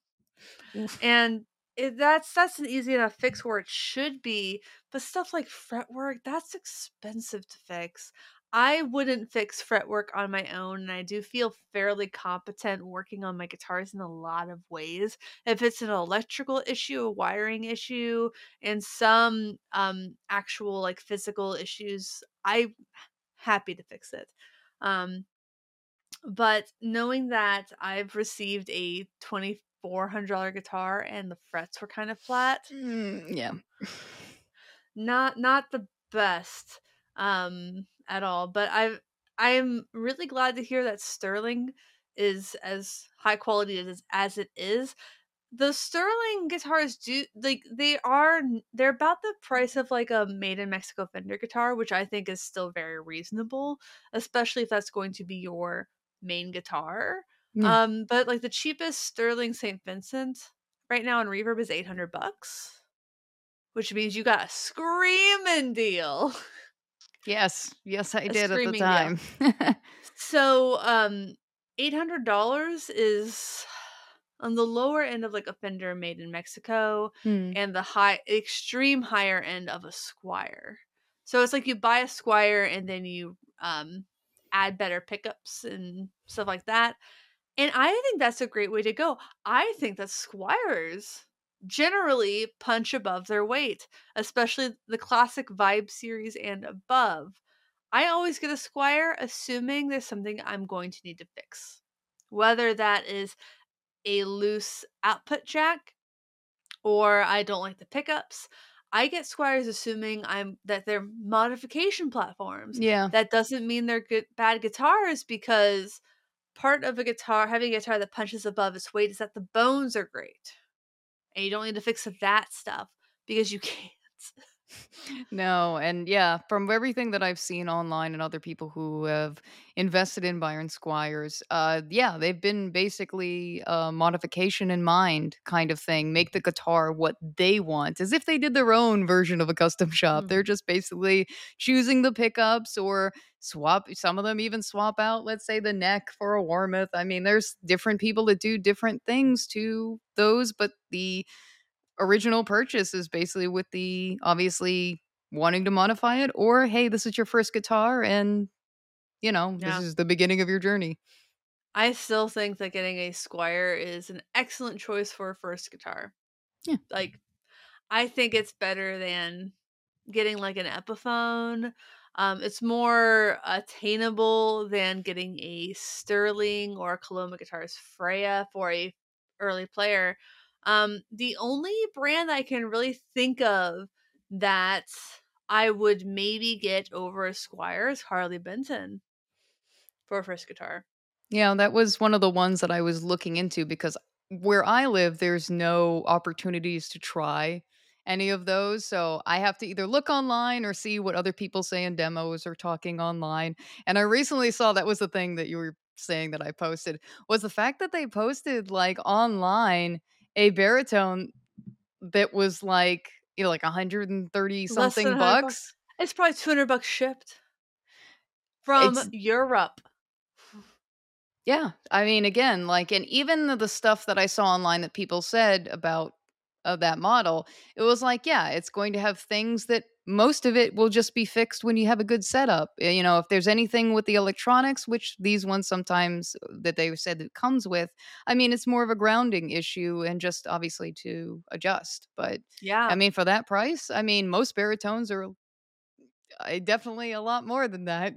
Speaker 2: Oof.
Speaker 1: And, eh, that's that's an easy enough fix where it should be, but stuff like fretwork, that's expensive to fix. I wouldn't fix fretwork on my own, and I do feel fairly competent working on my guitars in a lot of ways. If it's an electrical issue, a wiring issue, and some um actual like physical issues, I'm happy to fix it. Um but knowing that I've received a $2400 guitar and the frets were kind of flat,
Speaker 2: Mm, yeah.
Speaker 1: not not the best um at all but I've i'm really glad to hear that sterling is as high quality as as it is the sterling guitars do like they are they're about the price of like a made in mexico fender guitar which i think is still very reasonable especially if that's going to be your main guitar
Speaker 2: Yeah.
Speaker 1: um but like the cheapest sterling st vincent right now on reverb is 800 bucks which means you got a screaming deal. [LAUGHS]
Speaker 2: Yes. Yes, I
Speaker 1: A
Speaker 2: did at the time. [LAUGHS]
Speaker 1: So, um, $800 is on the lower end of like a Fender made in Mexico
Speaker 2: Hmm.
Speaker 1: and the high extreme higher end of a Squier. So it's like you buy a Squier and then you um add better pickups and stuff like that. And I think that's a great way to go. I think that Squiers generally punch above their weight, especially the classic Vibe series and above. I always get a Squier assuming there's something I'm going to need to fix. Whether that is a loose output jack or I don't like the pickups. I get Squiers assuming I'm that they're modification platforms.
Speaker 2: Yeah.
Speaker 1: That doesn't mean they're good bad guitars because part of a guitar having a guitar that punches above its weight is that the bones are great. And you don't need to fix that stuff because you [LAUGHS] can't.
Speaker 2: No, and yeah, from everything that I've seen online and other people who have invested in Byron Squiers, uh, yeah, they've been basically a modification in mind kind of thing. Make the guitar what they want, as if they did their own version of a custom shop.
Speaker 1: Mm.
Speaker 2: They're just basically choosing the pickups or swap. Some of them even swap out, let's say, the neck for a Warmoth. I mean, there's different people that do different things to those, but the original purchase is basically with the obviously wanting to modify it or hey this is your first guitar and you know
Speaker 1: Yeah.
Speaker 2: this is the beginning of your journey
Speaker 1: I still think that getting a Squier is an excellent choice for a first guitar.
Speaker 2: Yeah.
Speaker 1: Like I think it's better than getting like an Epiphone. Um, it's more attainable than getting a Sterling or a Coloma Guitars Freya for a early player. Um, the only brand I can really think of that I would maybe get over a Squier is Harley Benton for a first guitar.
Speaker 2: yeah that was one of the ones that i was looking into because where i live there's no opportunities to try any of those so i have to either look online or see what other people say in demos or talking online and i recently saw that was the thing that you were saying that i posted was the fact that they posted like online a baritone that was like you know like 130 something
Speaker 1: 100
Speaker 2: bucks
Speaker 1: It's probably 200 bucks shipped from
Speaker 2: It's-
Speaker 1: Europe. [SIGHS]
Speaker 2: Yeah. I mean, again, like, and even the, the stuff that I saw online that people said about of that model, it was like, yeah, it's going to have things that most of it will just be fixed when you have a good setup. Uh, You know, if there's anything with the electronics, which these ones sometimes uh, that they said it comes with, I mean, it's more of a grounding issue and just obviously to adjust. But
Speaker 1: Yeah.
Speaker 2: I mean, for that price, I mean, most baritones are definitely a lot more than that.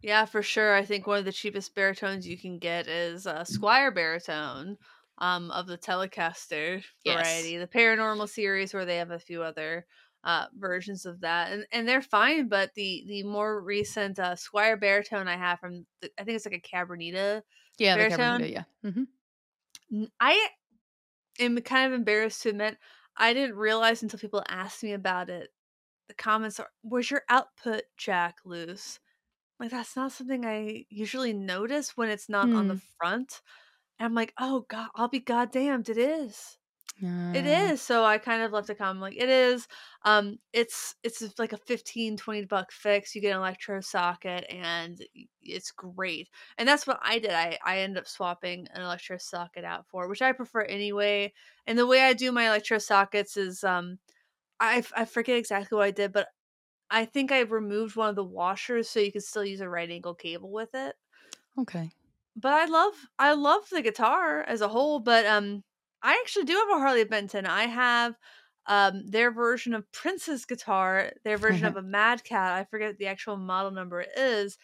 Speaker 1: yeah, for sure. I think one of the cheapest baritones you can get is a Squier baritone um, of the Telecaster
Speaker 2: Yes.
Speaker 1: variety, the Paranormal series, where they have a few other uh, versions of that, and and they're fine. But the the more recent uh, Squier baritone I have from, the, I think it's like a Cabronita
Speaker 2: Yeah,
Speaker 1: Baritone?
Speaker 2: Cabronita, yeah. hmm
Speaker 1: N- I am kind of embarrassed to admit I didn't realize until people asked me about it. The comments are, "Was your output jack loose?" Like that's not something I usually notice when it's not on the
Speaker 2: Hmm.
Speaker 1: front. And I'm like, "Oh god, I'll be goddamned, it is." It is. So I kind of left a comment like, "It is." Um, it's it's like a 15 20 buck fix. You get an electro socket and it's great. And that's what I did. I I ended up swapping an electro socket out for, which I prefer anyway. And the way I do my electro sockets is um I I forget exactly what I did, but I think I removed one of the washers so you could still use a right angle cable with it.
Speaker 2: Okay.
Speaker 1: But I love I love the guitar as a whole, but um I actually do have a Harley Benton. I have um their version of Prince's guitar, their version of [LAUGHS] a Mad Cat. I forget the actual model number is,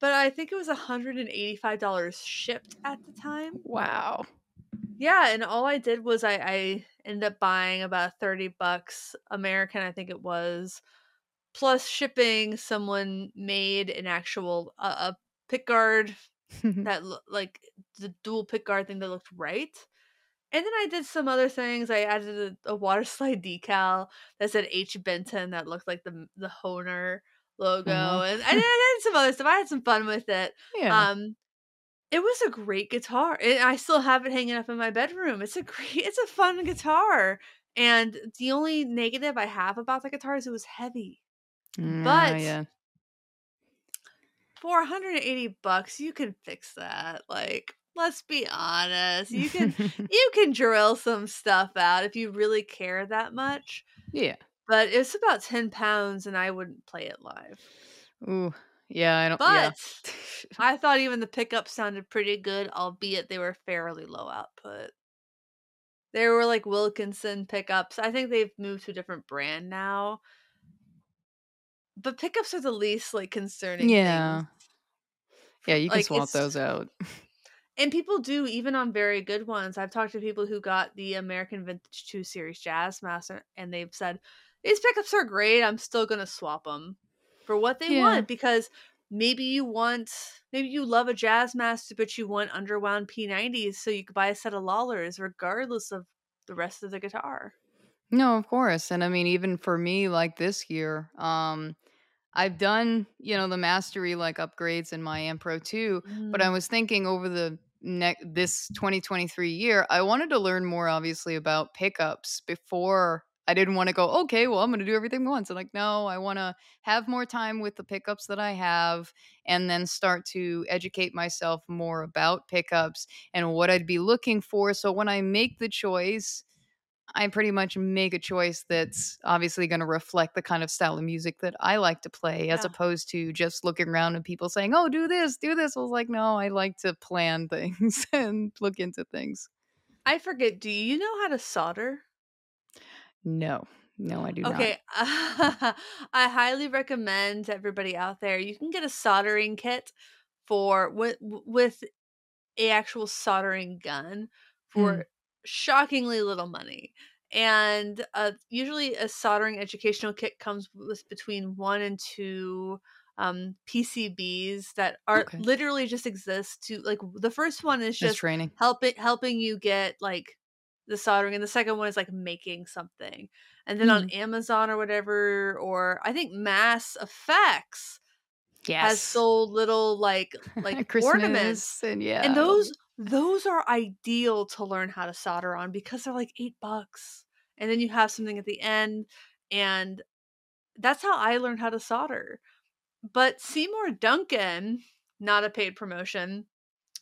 Speaker 1: but I think it was $185 shipped at the time.
Speaker 2: Wow.
Speaker 1: Yeah, and all I did was I I ended up buying about 30 bucks American, I think it was, plus shipping. Someone made an actual uh, a pick guard [LAUGHS] that like the dual pick guard thing that looked right. And then I did some other things. I added a, a water [LAUGHS] slide decal that said H Benton that looked like the the Hohner logo,
Speaker 2: Uh-huh.
Speaker 1: and I did, [LAUGHS] I did some other stuff. I had some fun with it.
Speaker 2: yeah.
Speaker 1: Um, it was a great guitar, and I still have it hanging up in my bedroom. It's a great, [LAUGHS] it's a fun guitar. And the only negative I have about the guitar is it was heavy.
Speaker 2: Mm,
Speaker 1: but-
Speaker 2: yeah.
Speaker 1: For 180 bucks, you can fix that. Like, let's be honest. You can [LAUGHS] you can drill some stuff out if you really care that much.
Speaker 2: yeah.
Speaker 1: But it's about 10 pounds and I wouldn't play it live.
Speaker 2: Ooh. Yeah. I don't.
Speaker 1: But
Speaker 2: yeah. [LAUGHS]
Speaker 1: I thought even the pickups sounded pretty good, albeit they were fairly low output. There were like Wilkinson pickups. I think they've moved to a different brand now. But pickups are the least like concerning.
Speaker 2: Yeah.
Speaker 1: things.
Speaker 2: Yeah. You can
Speaker 1: like,
Speaker 2: swap those out. [LAUGHS]
Speaker 1: And people do even on very good ones. I've talked to people who got the American Vintage 2 Series Jazz Master and they've said, These pickups are great. I'm still going to swap them for what they
Speaker 2: Yeah.
Speaker 1: want because maybe you want, maybe you love a Jazz Master, but you want underwound P90s so you could buy a set of Lollars regardless of the rest of the guitar.
Speaker 2: No, of course. And I mean, even for me, like this year, um, I've done, you know, the mastery like upgrades in my Amp Pro 2, but I
Speaker 1: Mm.
Speaker 2: was thinking over the next this 2023 year, I wanted to learn more obviously about pickups before I didn't want to go, okay, well, I'm going to do everything once. I'm like, no, I want to have more time with the pickups that I have and then start to educate myself more about pickups and what I'd be looking for. So when I make the choice, I pretty much make a choice that's obviously going to reflect the kind of style of music that I like to play, as opposed to just looking around and people saying, "Oh, do this, do this." I was like, "No, I like to plan [LAUGHS] things and look into things."
Speaker 1: I forget, do you know how to solder?
Speaker 2: No, no, I do not.
Speaker 1: Okay, [LAUGHS] I highly recommend everybody out there. You can get a soldering kit for with with a actual soldering gun for
Speaker 2: Mm.
Speaker 1: Shockingly little money. And uh, usually, a soldering educational kit comes with between one and two um, PCBs that are
Speaker 2: Okay.
Speaker 1: literally just exist to like. The first one is
Speaker 2: Just
Speaker 1: just
Speaker 2: training.
Speaker 1: helping helping you get like the soldering and the second one is like making something and then on amazon or whatever or i think mass effects
Speaker 2: Yes.
Speaker 1: has sold little like [LAUGHS] like ornaments
Speaker 2: and yeah,
Speaker 1: and those. Those are ideal to learn how to solder on because they're like eight bucks and then you have something at the end and that's how i learned how to solder but seymour duncan not a paid promotion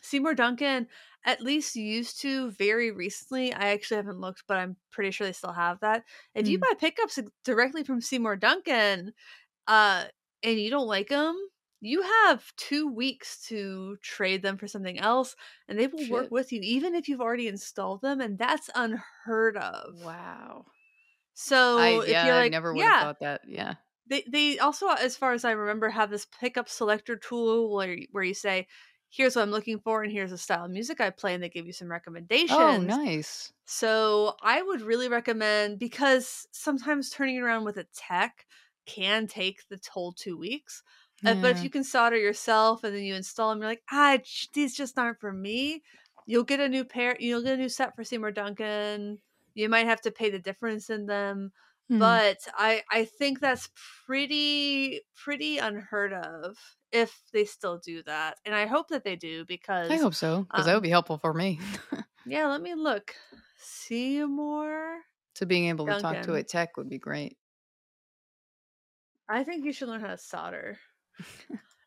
Speaker 1: Seymour Duncan at least used to very recently. I actually haven't looked, but I'm pretty sure they still have that. If you
Speaker 2: Mm.
Speaker 1: buy pickups directly from Seymour Duncan, uh, and you don't like them, you have two weeks to trade them for something else, and they will work with you even if you've already installed them, and that's unheard of.
Speaker 2: Wow.
Speaker 1: So
Speaker 2: I
Speaker 1: if
Speaker 2: yeah,
Speaker 1: you're
Speaker 2: I never would have thought that. Yeah.
Speaker 1: they they also, as far as I remember, have this pickup selector tool where you- where you say, "Here's what I'm looking for, and here's the style of music I play," and they give you some oh, recommendations.
Speaker 2: Oh, nice.
Speaker 1: So I would really recommend because sometimes turning it around with a tech can take the whole two weeks. Uh, but if you can solder yourself and then you install them, you're like, ah, these just aren't for me. You'll get a new pair. You'll get a new set for Seymour Duncan. You might have to pay the difference in them
Speaker 2: Mhm.
Speaker 1: but I I think that's pretty pretty unheard of if they still do that, and I hope that they do because
Speaker 2: I hope so because that would
Speaker 1: um,
Speaker 2: be helpful for me. [LAUGHS]
Speaker 1: yeah. Let me look. Seymour.
Speaker 2: so being able to talk to a tech would be great.
Speaker 1: I think you should learn how to solder.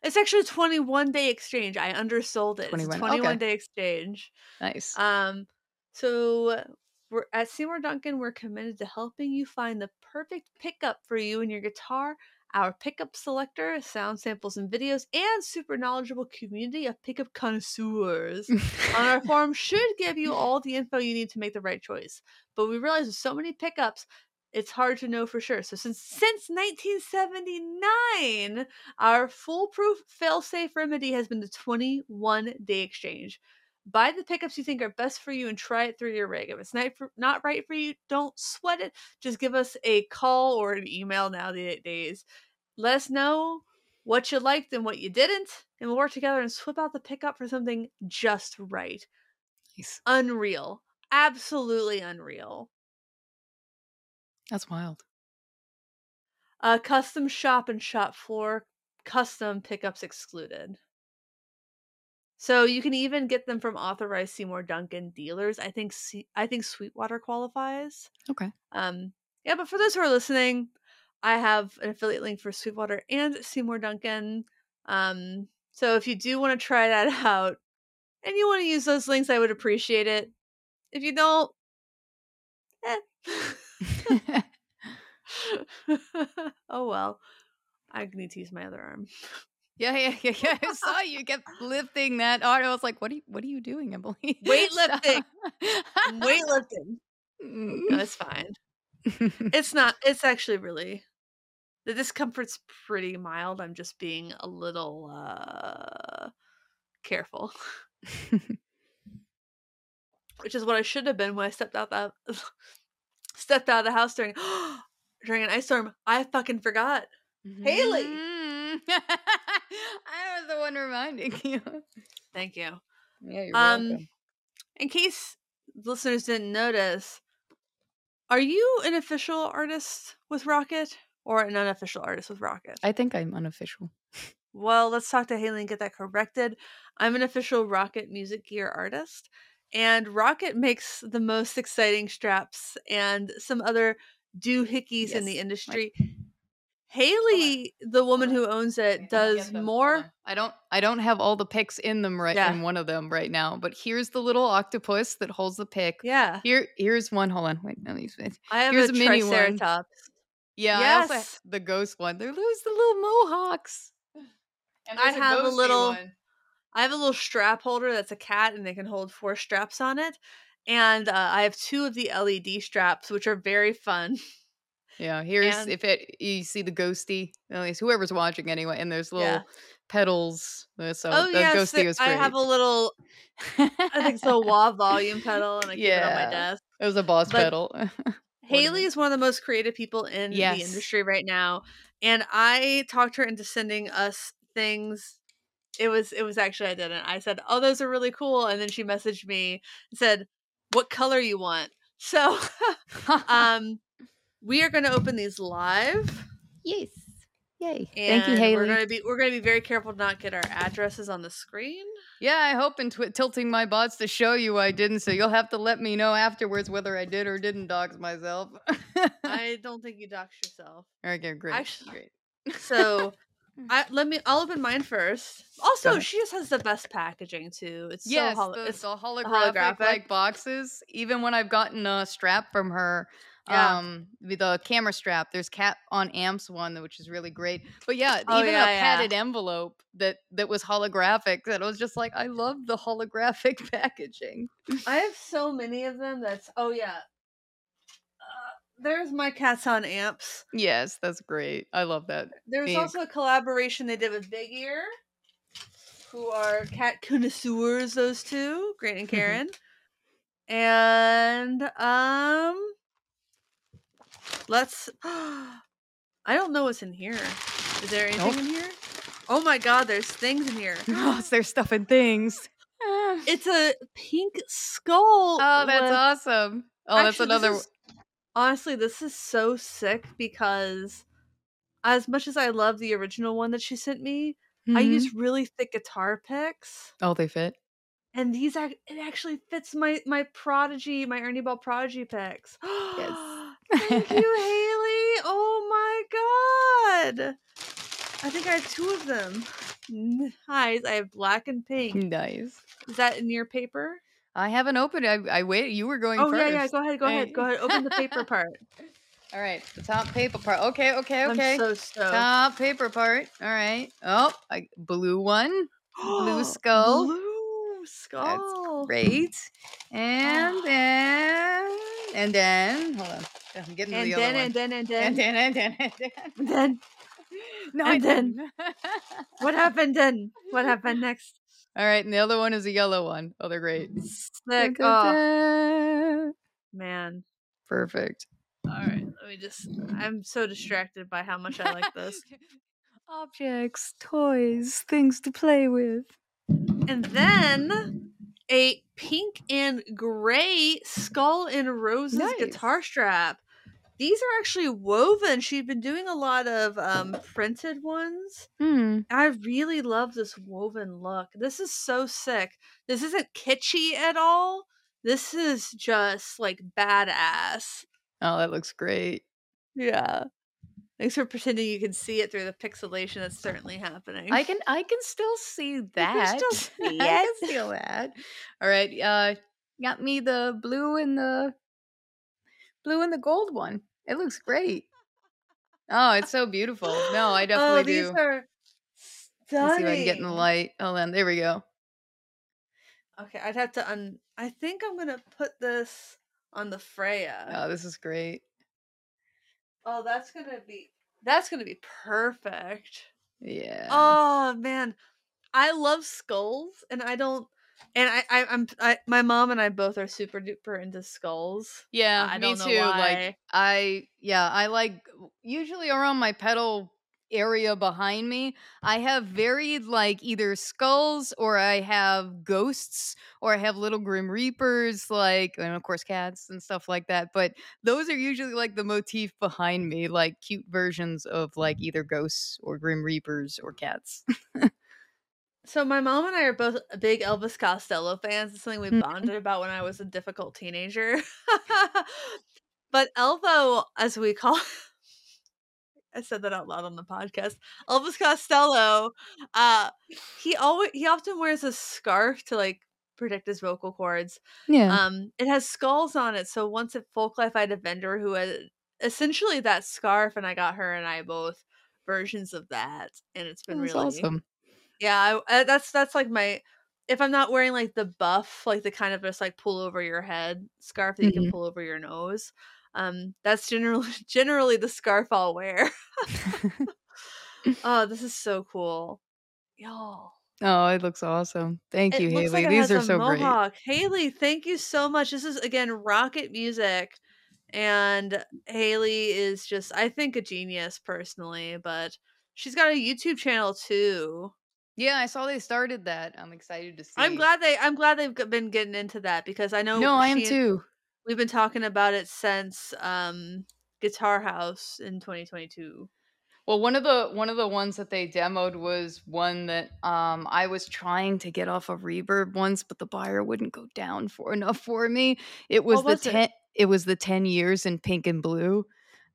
Speaker 1: It's actually a 21 day exchange. I undersold it. It's a
Speaker 2: 21
Speaker 1: 21
Speaker 2: okay.
Speaker 1: day exchange.
Speaker 2: Nice.
Speaker 1: Um, so we're at Seymour Duncan. We're committed to helping you find the perfect pickup for you and your guitar our pickup selector, sound samples and videos, and super knowledgeable community of pickup connoisseurs on our [LAUGHS] forum should give you all the info you need to make the right choice. But we realize with so many pickups, it's hard to know for sure. So since since 1979, our foolproof fail-safe remedy has been the 21 day exchange. Buy the pickups you think are best for you and try it through your rig. If it's not, for, not right for you, don't sweat it. Just give us a call or an email now the eight days. Let us know what you liked and what you didn't, and we'll work together and swap out the pickup for something just right.
Speaker 2: Nice.
Speaker 1: Unreal. Absolutely unreal.
Speaker 2: That's wild.
Speaker 1: Uh, custom shop and shop floor, custom pickups excluded. So you can even get them from authorized Seymour Duncan dealers. I think C- I think Sweetwater qualifies.
Speaker 2: Okay.
Speaker 1: Um, yeah, but for those who are listening, I have an affiliate link for Sweetwater and Seymour Duncan. Um, so if you do want to try that [LAUGHS] out and you want to use those links, I would appreciate it. If you don't, eh. [LAUGHS] [LAUGHS] oh well. I need to use my other arm. [LAUGHS]
Speaker 2: Yeah, yeah, yeah, yeah. I saw you kept lifting that arm. I was like, "What are you? What are you doing, Emily?" [LAUGHS]
Speaker 1: Weightlifting. Weightlifting. That's fine. It's not. It's actually really. The discomfort's pretty mild. I'm just being a little uh careful, which is what I should have been when I stepped out that stepped out of the house during [GASPS] during an ice storm. I fucking forgot. Haley!
Speaker 2: Mm. [LAUGHS] I was the one reminding you.
Speaker 1: Thank you.
Speaker 2: Yeah, you're
Speaker 1: Um,
Speaker 2: welcome.
Speaker 1: In case listeners didn't notice, are you an official artist with Rocket or an unofficial artist with Rocket?
Speaker 2: I think I'm unofficial.
Speaker 1: Well, let's talk to Haley and get that corrected. I'm an official Rocket music gear artist, and Rocket makes the most exciting straps and some other doohickeys in the
Speaker 2: Yes,
Speaker 1: industry. Haley, the woman who owns it, does more.
Speaker 2: I don't. I don't have all the picks in them right
Speaker 1: Yeah.
Speaker 2: in one of them right now. But here's the little octopus that holds the pick.
Speaker 1: Yeah,
Speaker 2: Here, here's one. Hold on. Wait, no, these.
Speaker 1: I have
Speaker 2: Here's
Speaker 1: a,
Speaker 2: a mini one.
Speaker 1: Triceratops.
Speaker 2: Yeah, I also
Speaker 1: Yes.
Speaker 2: the ghost one. There, there's the little mohawks. And
Speaker 1: I have a
Speaker 2: ghosty
Speaker 1: little-
Speaker 2: one.
Speaker 1: I have a little strap holder that's a cat, and they can hold four straps on it. And uh, I have two of the LED straps, which are very fun.
Speaker 2: Yeah, [LAUGHS] here's
Speaker 1: And-
Speaker 2: if it you see the ghosty, at least whoever's watching anyway, and there's little
Speaker 1: Yeah.
Speaker 2: petals. uh, So
Speaker 1: oh
Speaker 2: the
Speaker 1: yes,
Speaker 2: ghosty was
Speaker 1: I have a little. I think it's a [LAUGHS] wah volume pedal, and I keep it on
Speaker 2: Yeah.
Speaker 1: my desk.
Speaker 2: It was a boss
Speaker 1: but-
Speaker 2: pedal. [LAUGHS]
Speaker 1: Haley is one of the most creative people in
Speaker 2: Yes.
Speaker 1: the industry right now, and I talked her into sending us things. It was it was actually I didn't. I said, "Oh, those are really cool," and then she messaged me and said, "What color you want?" So, [LAUGHS] [LAUGHS] um, we are going to open these live.
Speaker 2: yes. Yay.
Speaker 1: And
Speaker 2: Thank you, Haley.
Speaker 1: We're gonna be we're gonna be very careful to not get our addresses on the screen.
Speaker 2: Yeah, I hope in tilting my bots to show you I didn't, so you'll have to let me know afterwards whether I did or didn't dox myself. [LAUGHS]
Speaker 1: I don't think you dox yourself.
Speaker 2: okay, great.
Speaker 1: Actually-
Speaker 2: great.
Speaker 1: So I let me I'll open mine first. Also, she just has the best packaging too. It's
Speaker 2: yes,
Speaker 1: so holo-
Speaker 2: the,
Speaker 1: it's
Speaker 2: the holographic,
Speaker 1: holographic.
Speaker 2: like boxes. Even when I've gotten a strap from her,
Speaker 1: Yeah.
Speaker 2: um, with the camera strap, there's cat on amps one, which is really great. But yeah,
Speaker 1: Oh,
Speaker 2: even
Speaker 1: yeah,
Speaker 2: a
Speaker 1: yeah.
Speaker 2: padded envelope that that was holographic. That I was just like, I love the holographic [LAUGHS] packaging.
Speaker 1: I have so many of them. That's oh yeah. There's my cats on amps.
Speaker 2: Yes, that's great. I love that.
Speaker 1: There's also a collaboration they did with Big Ear, who are cat connoisseurs. Those two, Grant and Karen, and um, let's. [GASPS] I don't know what's in here. Is there anything
Speaker 2: Nope.
Speaker 1: in here? Oh my god, there's things in here.
Speaker 2: Oh, [GASPS] there's stuff and things.
Speaker 1: It's a pink skull.
Speaker 2: Oh, that's
Speaker 1: with-
Speaker 2: awesome. Oh, that's
Speaker 1: Actually, this
Speaker 2: another.
Speaker 1: Honestly, this is so sick because as much as I love the original one that she sent me, I
Speaker 2: Mhm.
Speaker 1: use really thick guitar picks.
Speaker 2: Oh, they fit.
Speaker 1: And these it actually fits my my prodigy, my Ernie Ball prodigy picks. [GASPS] [LAUGHS] Thank you, Haley. Oh my god. I think I have two of them. [LAUGHS] Nice. I have black and pink.
Speaker 2: nice.
Speaker 1: Is that in your paper?
Speaker 2: I haven't opened. it. I, I wait. You were going
Speaker 1: Oh
Speaker 2: first.
Speaker 1: yeah, yeah. Go ahead. Go ahead. Go ahead. Open the paper part. [LAUGHS]
Speaker 2: All right, the top paper part. Okay, okay, Okay.
Speaker 1: I'm so stoked.
Speaker 2: top paper part. All right. Oh, I, blue one. blue [GASPS] skull.
Speaker 1: Blue skull.
Speaker 2: Great. And ah. then, and then, hold on. I'm getting to
Speaker 1: And
Speaker 2: the
Speaker 1: then,
Speaker 2: other
Speaker 1: and then, and then.
Speaker 2: And then, and then, and then.
Speaker 1: and then,
Speaker 2: No,
Speaker 1: and then. what happened then? What [LAUGHS] happened next?
Speaker 2: All right, and the other one is a yellow one. Oh, they're great.
Speaker 1: Mm,
Speaker 2: sick.
Speaker 1: Oh man.
Speaker 2: Perfect.
Speaker 1: All right, let me just. I'm so distracted by how much I like [LAUGHS] this.
Speaker 2: Objects, toys, things to play with.
Speaker 1: And then a pink and gray skull and roses
Speaker 2: Nice.
Speaker 1: guitar strap. These are actually woven. She's been doing a lot of um, printed ones.
Speaker 2: Hmm.
Speaker 1: I really love this woven look. This is so sick. This isn't kitschy at all. This is just like badass.
Speaker 2: Oh, that looks great.
Speaker 1: Yeah. Thanks for pretending you can see it through the pixelation that's certainly happening.
Speaker 2: I can I can still see [LAUGHS]
Speaker 1: can
Speaker 2: that.
Speaker 1: still [LAUGHS] see
Speaker 2: I can feel that. All right. Uh got me the blue and the blue and the gold one. It looks great. Oh, it's so beautiful. No, I oh, definitely
Speaker 1: oh, these
Speaker 2: do.
Speaker 1: are
Speaker 2: Let's see if I can get in the light. Oh, then there we go.
Speaker 1: Okay, I'd have to un. I think I'm gonna put this on the Freya.
Speaker 2: Oh, this is great.
Speaker 1: Oh, that's gonna be that's gonna be perfect.
Speaker 2: Yeah.
Speaker 1: Oh man, I love skulls, and I don't. And I, I I'm I, my mom and I both are super duper into skulls.
Speaker 2: yeah,
Speaker 1: I
Speaker 2: me too. Like. I yeah, I like usually around my pedal area behind me, I have varied like either skulls or I have ghosts or I have little grim reapers like and of course cats and stuff like that. But those are usually like the motif behind me, like cute versions of like either ghosts or grim reapers or cats. [LAUGHS]
Speaker 1: So my mom and I are both big Elvis Costello fans. It's something we
Speaker 2: Mhm.
Speaker 1: bonded about when I was a difficult teenager. [LAUGHS] but Elvo, as we call [LAUGHS] I said that out loud on the podcast. Elvis Costello, uh, he always he often wears a scarf to like protect his vocal cords.
Speaker 2: yeah.
Speaker 1: Um, it has skulls on it. So once at Folk Life, I had a vendor who had essentially that scarf, and I got her and I both versions of that, and it's been
Speaker 2: That's
Speaker 1: really
Speaker 2: awesome.
Speaker 1: Yeah. I, uh, that's that's like my if I'm not wearing like the buff, like the kind of just like pull over your head scarf that you can
Speaker 2: Mhm.
Speaker 1: pull over your nose. Um, that's generally [LAUGHS] generally the scarf I'll wear. [LAUGHS] [LAUGHS] oh, this is so cool, y'all.
Speaker 2: oh, it looks awesome. Thank you,
Speaker 1: It looks
Speaker 2: Haley.
Speaker 1: like it
Speaker 2: These
Speaker 1: has
Speaker 2: are
Speaker 1: a
Speaker 2: so great.
Speaker 1: mohawk. Haley, thank you so much. This is again Rocket Music, and Haley is just I think a genius personally, but she's got a YouTube channel too.
Speaker 2: Yeah, I saw they started that. I'm excited to see.
Speaker 1: I'm glad they I'm glad they've been getting into that because I know
Speaker 2: No, I am too.
Speaker 1: We've been talking about it since um Guitar House in 2022.
Speaker 2: Well, one of the one of the ones that they demoed was one that um I was trying to get off of Reverb once, but the buyer wouldn't go down for [LAUGHS] enough for me. It was
Speaker 1: was
Speaker 2: the
Speaker 1: it?
Speaker 2: ten it? was the 10 years in pink and blue.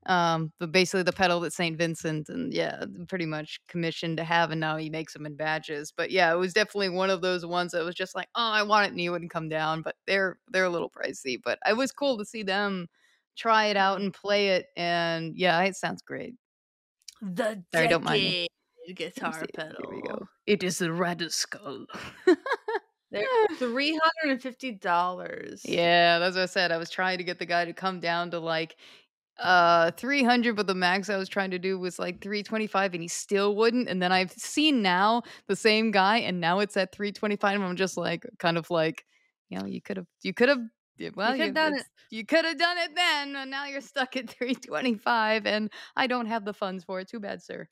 Speaker 2: Um, but basically the pedal that St. Vincent and yeah, pretty much commissioned to have, and now he makes them in batches. But yeah, it was definitely one of those ones that was just like, oh, I want it, and he wouldn't come down. But they're they're a little pricey. But it was cool to see them try it out and play it, and yeah, it sounds great.
Speaker 1: The
Speaker 2: Sorry, don't mind me.
Speaker 1: guitar
Speaker 2: see.
Speaker 1: pedal.
Speaker 2: Here we go.
Speaker 1: It is the red skull. [LAUGHS] They're [LAUGHS] three hundred and fifty dollars.
Speaker 2: Yeah, that's what I said. I was trying to get the guy to come down to like uh 300 but the max I was trying to do was like 325 and he still wouldn't and then I've seen now the same guy and now it's at 325 and I'm just like kind of like you know you could have you could have well
Speaker 1: could've done
Speaker 2: it's- you could have done it then and now you're stuck at 325 and I don't have the funds for it too bad sir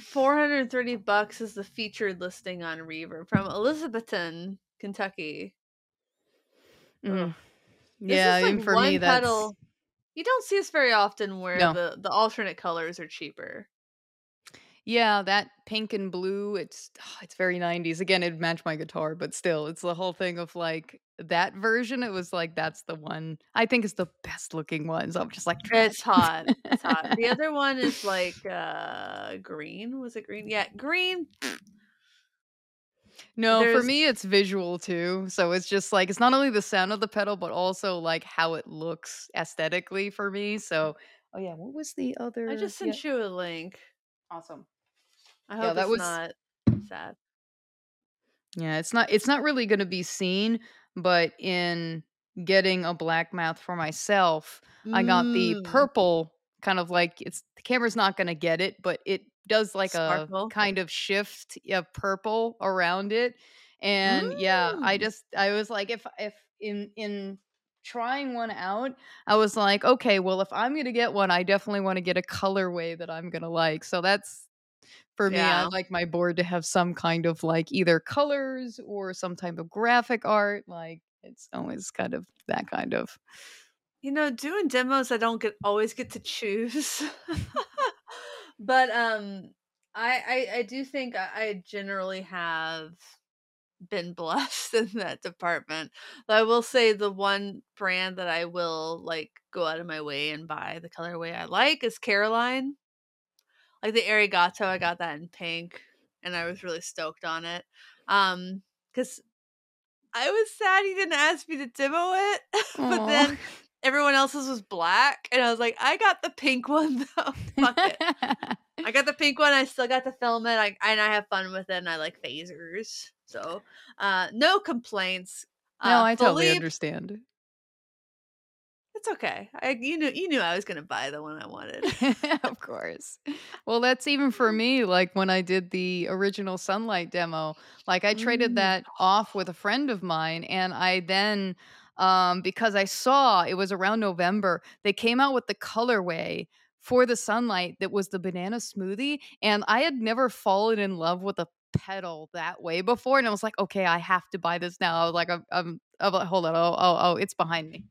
Speaker 1: Four hundred and thirty bucks is the featured listing on Reverb from Elizabethtown, Kentucky.
Speaker 2: Mm. Yeah
Speaker 1: like
Speaker 2: for me that's
Speaker 1: pedal. You don't see this very often where
Speaker 2: No.
Speaker 1: the, the alternate colors are cheaper.
Speaker 2: Yeah, that pink and blue, it's [SIGHS] it's very 90s. Again, it'd match my guitar, but still, it's the whole thing of like that version. It was like that's the one I think is the best looking one. So I'm just like,
Speaker 1: It's hot. It's hot. The [LAUGHS] other one is like uh green. Was it green? Yeah, green.
Speaker 2: No, for me it's visual too. So it's just like it's not only the sound of the pedal, but also like how it looks aesthetically for me. So oh yeah, what was the other?
Speaker 1: I just
Speaker 2: yeah,
Speaker 1: sent you a link.
Speaker 2: awesome.
Speaker 1: I
Speaker 2: Yeah,
Speaker 1: hope
Speaker 2: that
Speaker 1: it's
Speaker 2: was
Speaker 1: not sad.
Speaker 2: yeah, it's not it's not really gonna be seen, but in getting a black mouth for myself, I got the
Speaker 1: Mm,
Speaker 2: purple kind of like it's the camera's not gonna get it, but it does like a kind of shift of purple around it. And yeah, I
Speaker 1: Mm.
Speaker 2: just I was like if if in in trying one out, I was like, okay, well if I'm gonna get one, I definitely want to get a colorway that I'm gonna like. So that's for me, I like my board to have some kind of like either colors or some type of graphic art. Like it's always kind of that kind of.
Speaker 1: You know, doing demos, I don't get always get to choose. [LAUGHS] but um I, I I do think I, generally have been [LAUGHS] blessed in that department. I will say the one brand that I will like go out of my way and buy the colorway I like is Caroline. Like the Arigato, I got that in pink and I was really stoked on it. Um cuz I was sad he didn't ask me to demo it, [LAUGHS] but then everyone else's was black and I was like, I got the pink [LAUGHS] one though. Fuck it. I got the [LAUGHS] pink one. I still got the filament. I and I have fun with it, and I like phasers. So, uh, no complaints.
Speaker 2: no,
Speaker 1: Uh,
Speaker 2: I totally understand.
Speaker 1: it's okay. I you knew you knew I was gonna buy the one I wanted. [LAUGHS]
Speaker 2: of course. Well, that's even for me. Like when I did the original Sunlight demo, like I traded
Speaker 1: Mm.
Speaker 2: that off with a friend of mine, and I then, um, because I saw it was around November, they came out with the colorway for the Sunlight that was the banana smoothie, and I had never fallen in love with a pedal that way before, and I was like, okay, I have to buy this now. I was like, I'm, I'm, I'm like, hold on, oh, oh, oh, it's behind me.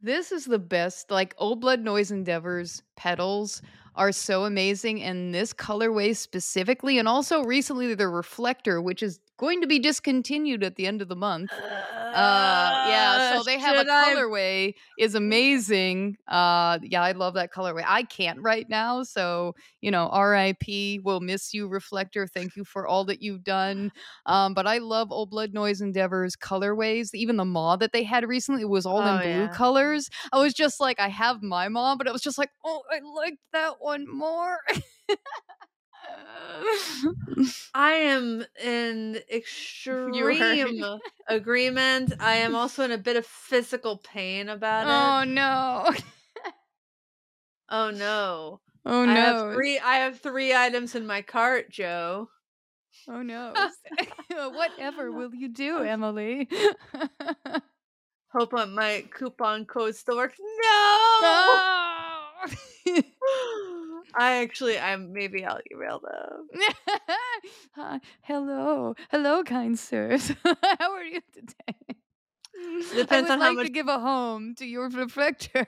Speaker 2: This is the best. Like Old Blood Noise Endeavors pedals are so amazing, and this colorway specifically, and also recently the reflector, which is going to be discontinued at the end of the month. Uh, yeah,
Speaker 1: Uh,
Speaker 2: so they have a
Speaker 1: should I?
Speaker 2: colorway is amazing. Uh, yeah, I love that colorway. I can't right now, so you know, R.I.P. We'll miss you, Reflector. Thank you for all that you've done. Um, but I love Old Blood Noise Endeavors colorways. Even the maw that they had recently was all in
Speaker 1: Oh
Speaker 2: blue
Speaker 1: yeah.
Speaker 2: colors. I was just like, I have my maw, but it was just like, oh, I liked that one more. [LAUGHS] [LAUGHS]
Speaker 1: I am in extreme agreement. I am [LAUGHS] also in a bit of physical pain about it.
Speaker 2: Oh no. [LAUGHS]
Speaker 1: Oh no.
Speaker 2: Oh
Speaker 1: I have
Speaker 2: no.
Speaker 1: three I have 3 items in my cart, Joe.
Speaker 2: Oh no. Whatever will you do, Emily?
Speaker 1: Hope on my coupon code still works. No!
Speaker 2: No!
Speaker 1: I actually I'm maybe I'll email them. [LAUGHS]
Speaker 2: Hi, hello, hello, kind sirs. [LAUGHS] How are you today? I
Speaker 1: Depends
Speaker 2: would
Speaker 1: on how
Speaker 2: like to give a home to your reflector.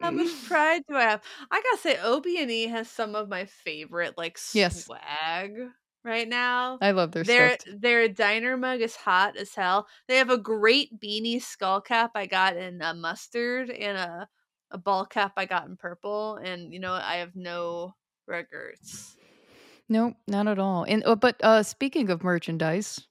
Speaker 1: how much [LAUGHS] pride do I have. I gotta say, OBNE has some of my favorite like
Speaker 2: yes,
Speaker 1: swag right now.
Speaker 2: I love their
Speaker 1: Their
Speaker 2: stuff.
Speaker 1: their diner mug is hot as hell. They have a great beanie skull cap I got in a mustard and a a ball cap I got in purple. And you know? I have no regrets.
Speaker 2: Nope, not at all. And uh, but uh, speaking of merchandise,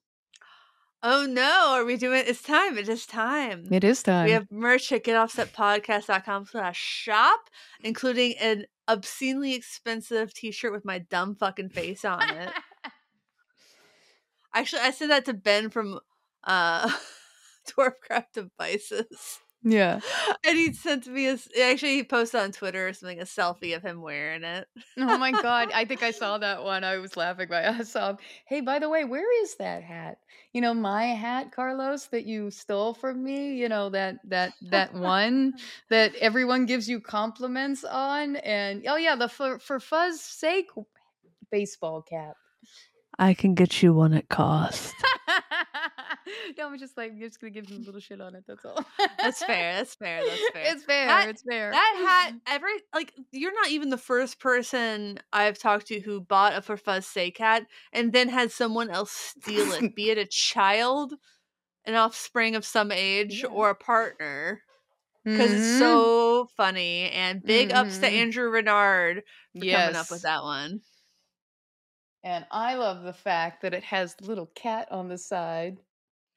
Speaker 1: Oh no, are we doing it's time. It is time.
Speaker 2: it is time.
Speaker 1: We have merch at getoffsetpodcast.com slash shop, including an obscenely expensive t-shirt with my dumb fucking face on it. [LAUGHS] Actually, I said that to Ben from uh [LAUGHS] Dwarfcraft Devices.
Speaker 2: Yeah.
Speaker 1: And he sent me a actually he posted on Twitter or something a selfie of him wearing it.
Speaker 2: Oh my god, [LAUGHS] I think I saw that one. I was laughing my [LAUGHS] ass off. Hey, by the way, where is that hat? You know, my hat, Carlos, that you stole from me. You know that that that one [LAUGHS] that everyone gives you compliments on, and oh yeah, the for for fuzz's sake baseball cap.
Speaker 1: I can get you one at cost. [LAUGHS]
Speaker 2: no, I'm just like you're just gonna give him a little shit on it. That's all.
Speaker 1: That's fair. That's fair. That's [LAUGHS] fair.
Speaker 2: It's fair.
Speaker 1: That-
Speaker 2: it's fair.
Speaker 1: That hat, [LAUGHS] every like, you're not even the first person I've talked to who bought a for fuzz's sake hat and then had someone else steal it, be it a child, an offspring of some age,
Speaker 2: Yeah.
Speaker 1: or a partner. because it's
Speaker 2: Mhm.
Speaker 1: so funny. And big ups to
Speaker 2: Mhm.
Speaker 1: Andrew Renard for coming up with that one.
Speaker 2: And I love the fact that it has little cat on the side.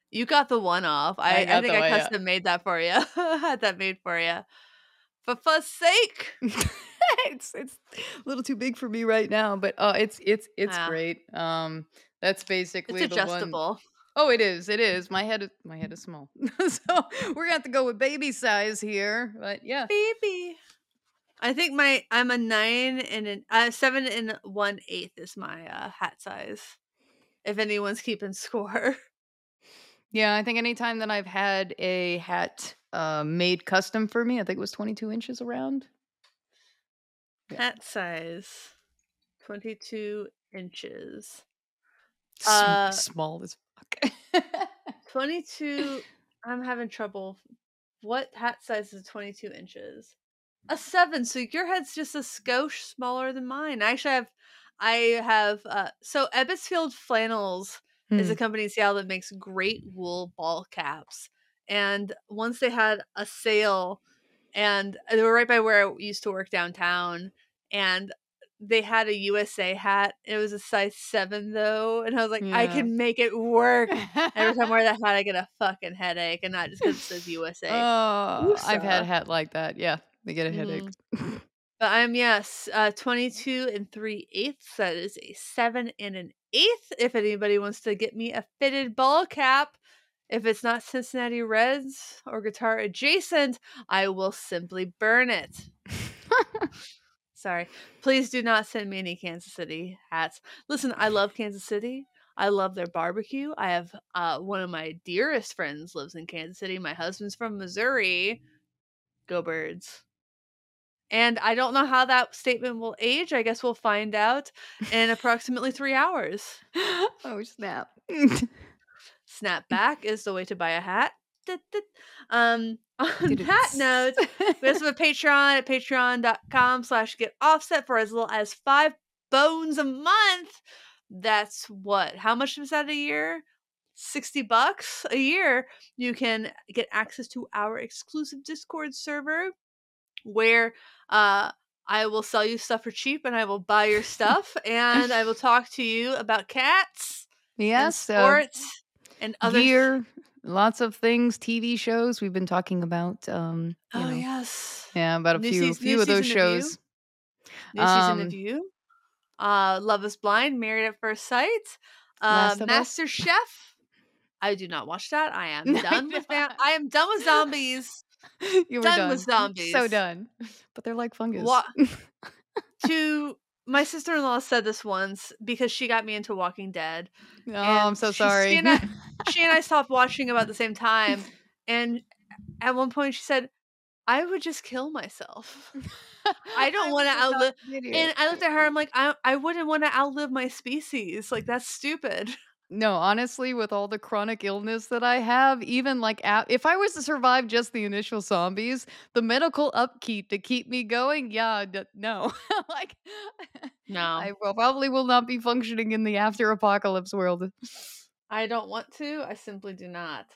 Speaker 1: You got the one off.
Speaker 2: I
Speaker 1: I, I, think I custom made that for you. [LAUGHS] Had that made for you. For fuss sake. [LAUGHS]
Speaker 2: it's it's a little too big for me right now, but uh it's it's it's
Speaker 1: Yeah.
Speaker 2: great. Um that's basically
Speaker 1: It's adjustable.
Speaker 2: Oh, it is. It is. My head is my head is small. [LAUGHS] so we're gonna have to go with baby size here. But yeah.
Speaker 1: Baby. I think my I'm a nine and an uh, seven and one eighth is my uh, hat size. If anyone's keeping [LAUGHS] score.
Speaker 2: Yeah, I think anytime that I've had a hat uh, made custom for me, I think it was 22 inches around. Yeah.
Speaker 1: Hat size. Twenty two inches.
Speaker 2: Sm-
Speaker 1: Uh,
Speaker 2: small as fuck. [LAUGHS]
Speaker 1: 22 i'm having trouble what hat size is 22 inches a seven so your head's just a skosh smaller than mine I actually i have i have uh so Ebbets Field Flannels is a
Speaker 2: Hmm.
Speaker 1: company in seattle that makes great wool ball caps and once they had a sale and they were right by where i used to work downtown and they had a usa hat it was a size seven though and i was like i can make it work Every time I wear that hat, I get a fucking headache, and not just because it says USA. [LAUGHS]
Speaker 2: Oh, I've had a hat like that. Yeah, they get a headache.
Speaker 1: but I'm yes, uh, 22 and three eighths. That is a seven and an eighth. If anybody wants to get me a fitted ball cap, if it's not Cincinnati Reds or guitar adjacent, I will simply burn it. [LAUGHS] Sorry. Please do not send me any Kansas City hats. Listen, I love Kansas City. I love their barbecue. I have uh, one of my dearest friends lives in Kansas City. My husband's from Missouri. Go birds. And I don't know how that statement will age. I guess we'll find out in approximately three hours.
Speaker 2: oh snap! [LAUGHS]
Speaker 1: Snapback is the way to buy a hat. Um, [LAUGHS] on that note, we also have a Patreon at patreon.com slash get offset for as little as five bones a month. That's what? How much is that a year? 60 bucks a year. You can get access to our exclusive Discord server where uh I will sell you stuff for cheap and I will buy your stuff and I will [LAUGHS] talk to you about cats and
Speaker 2: yes, uh,
Speaker 1: sports and other
Speaker 2: gear, lots of things, TV shows. We've been talking about. Um, you
Speaker 1: Oh
Speaker 2: know,
Speaker 1: yes.
Speaker 2: yeah, about a
Speaker 1: New
Speaker 2: few
Speaker 1: seas-
Speaker 2: few of those
Speaker 1: season
Speaker 2: shows.
Speaker 1: New season
Speaker 2: Um,
Speaker 1: of You. Uh Love is Blind, Married at First Sight. Uh. Master Chef. I do not watch that. I [LAUGHS] am done with that. I am done with zombies. [LAUGHS]
Speaker 2: you were
Speaker 1: Done
Speaker 2: done.
Speaker 1: with [LAUGHS]
Speaker 2: So done. [LAUGHS] But they're like fungus.
Speaker 1: Wa- to my sister-in-law said this once because she got me into Walking Dead.
Speaker 2: oh, I'm so
Speaker 1: she-
Speaker 2: sorry.
Speaker 1: She and, I, she and I stopped watching about the same time, and at one point she said, "I would just kill myself." I don't wanna outlive-
Speaker 2: idiot.
Speaker 1: And I looked at her. I'm like, I I wouldn't want to outlive my species. Like that's stupid.
Speaker 2: No, honestly, with all the chronic illness that I have, even like a- if I was to survive just the initial zombies, the medical upkeep to keep me going, yeah, d- no, [LAUGHS] like
Speaker 1: No,
Speaker 2: I will, probably will not be functioning in the after apocalypse world.
Speaker 1: I don't want to. I simply do not.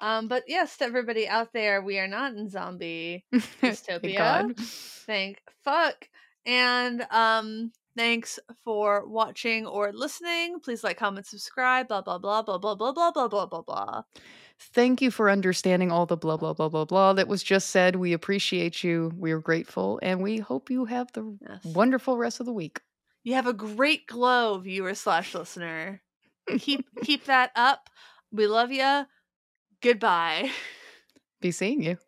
Speaker 1: Um, but yes, to everybody out there, we are not in zombie [LAUGHS]
Speaker 2: Thank
Speaker 1: dystopia.
Speaker 2: God.
Speaker 1: Thank fuck. And um thanks for watching or listening. Please like, comment, subscribe, blah blah blah blah blah blah blah blah blah blah blah.
Speaker 2: Thank you for understanding all the blah blah blah blah blah that was just said. We appreciate you. We are grateful, and we hope you have the
Speaker 1: Yes.
Speaker 2: wonderful rest of the week.
Speaker 1: You have a great glow, viewer slash listener. Keep keep that up. We love you. Goodbye.
Speaker 2: Be seeing you.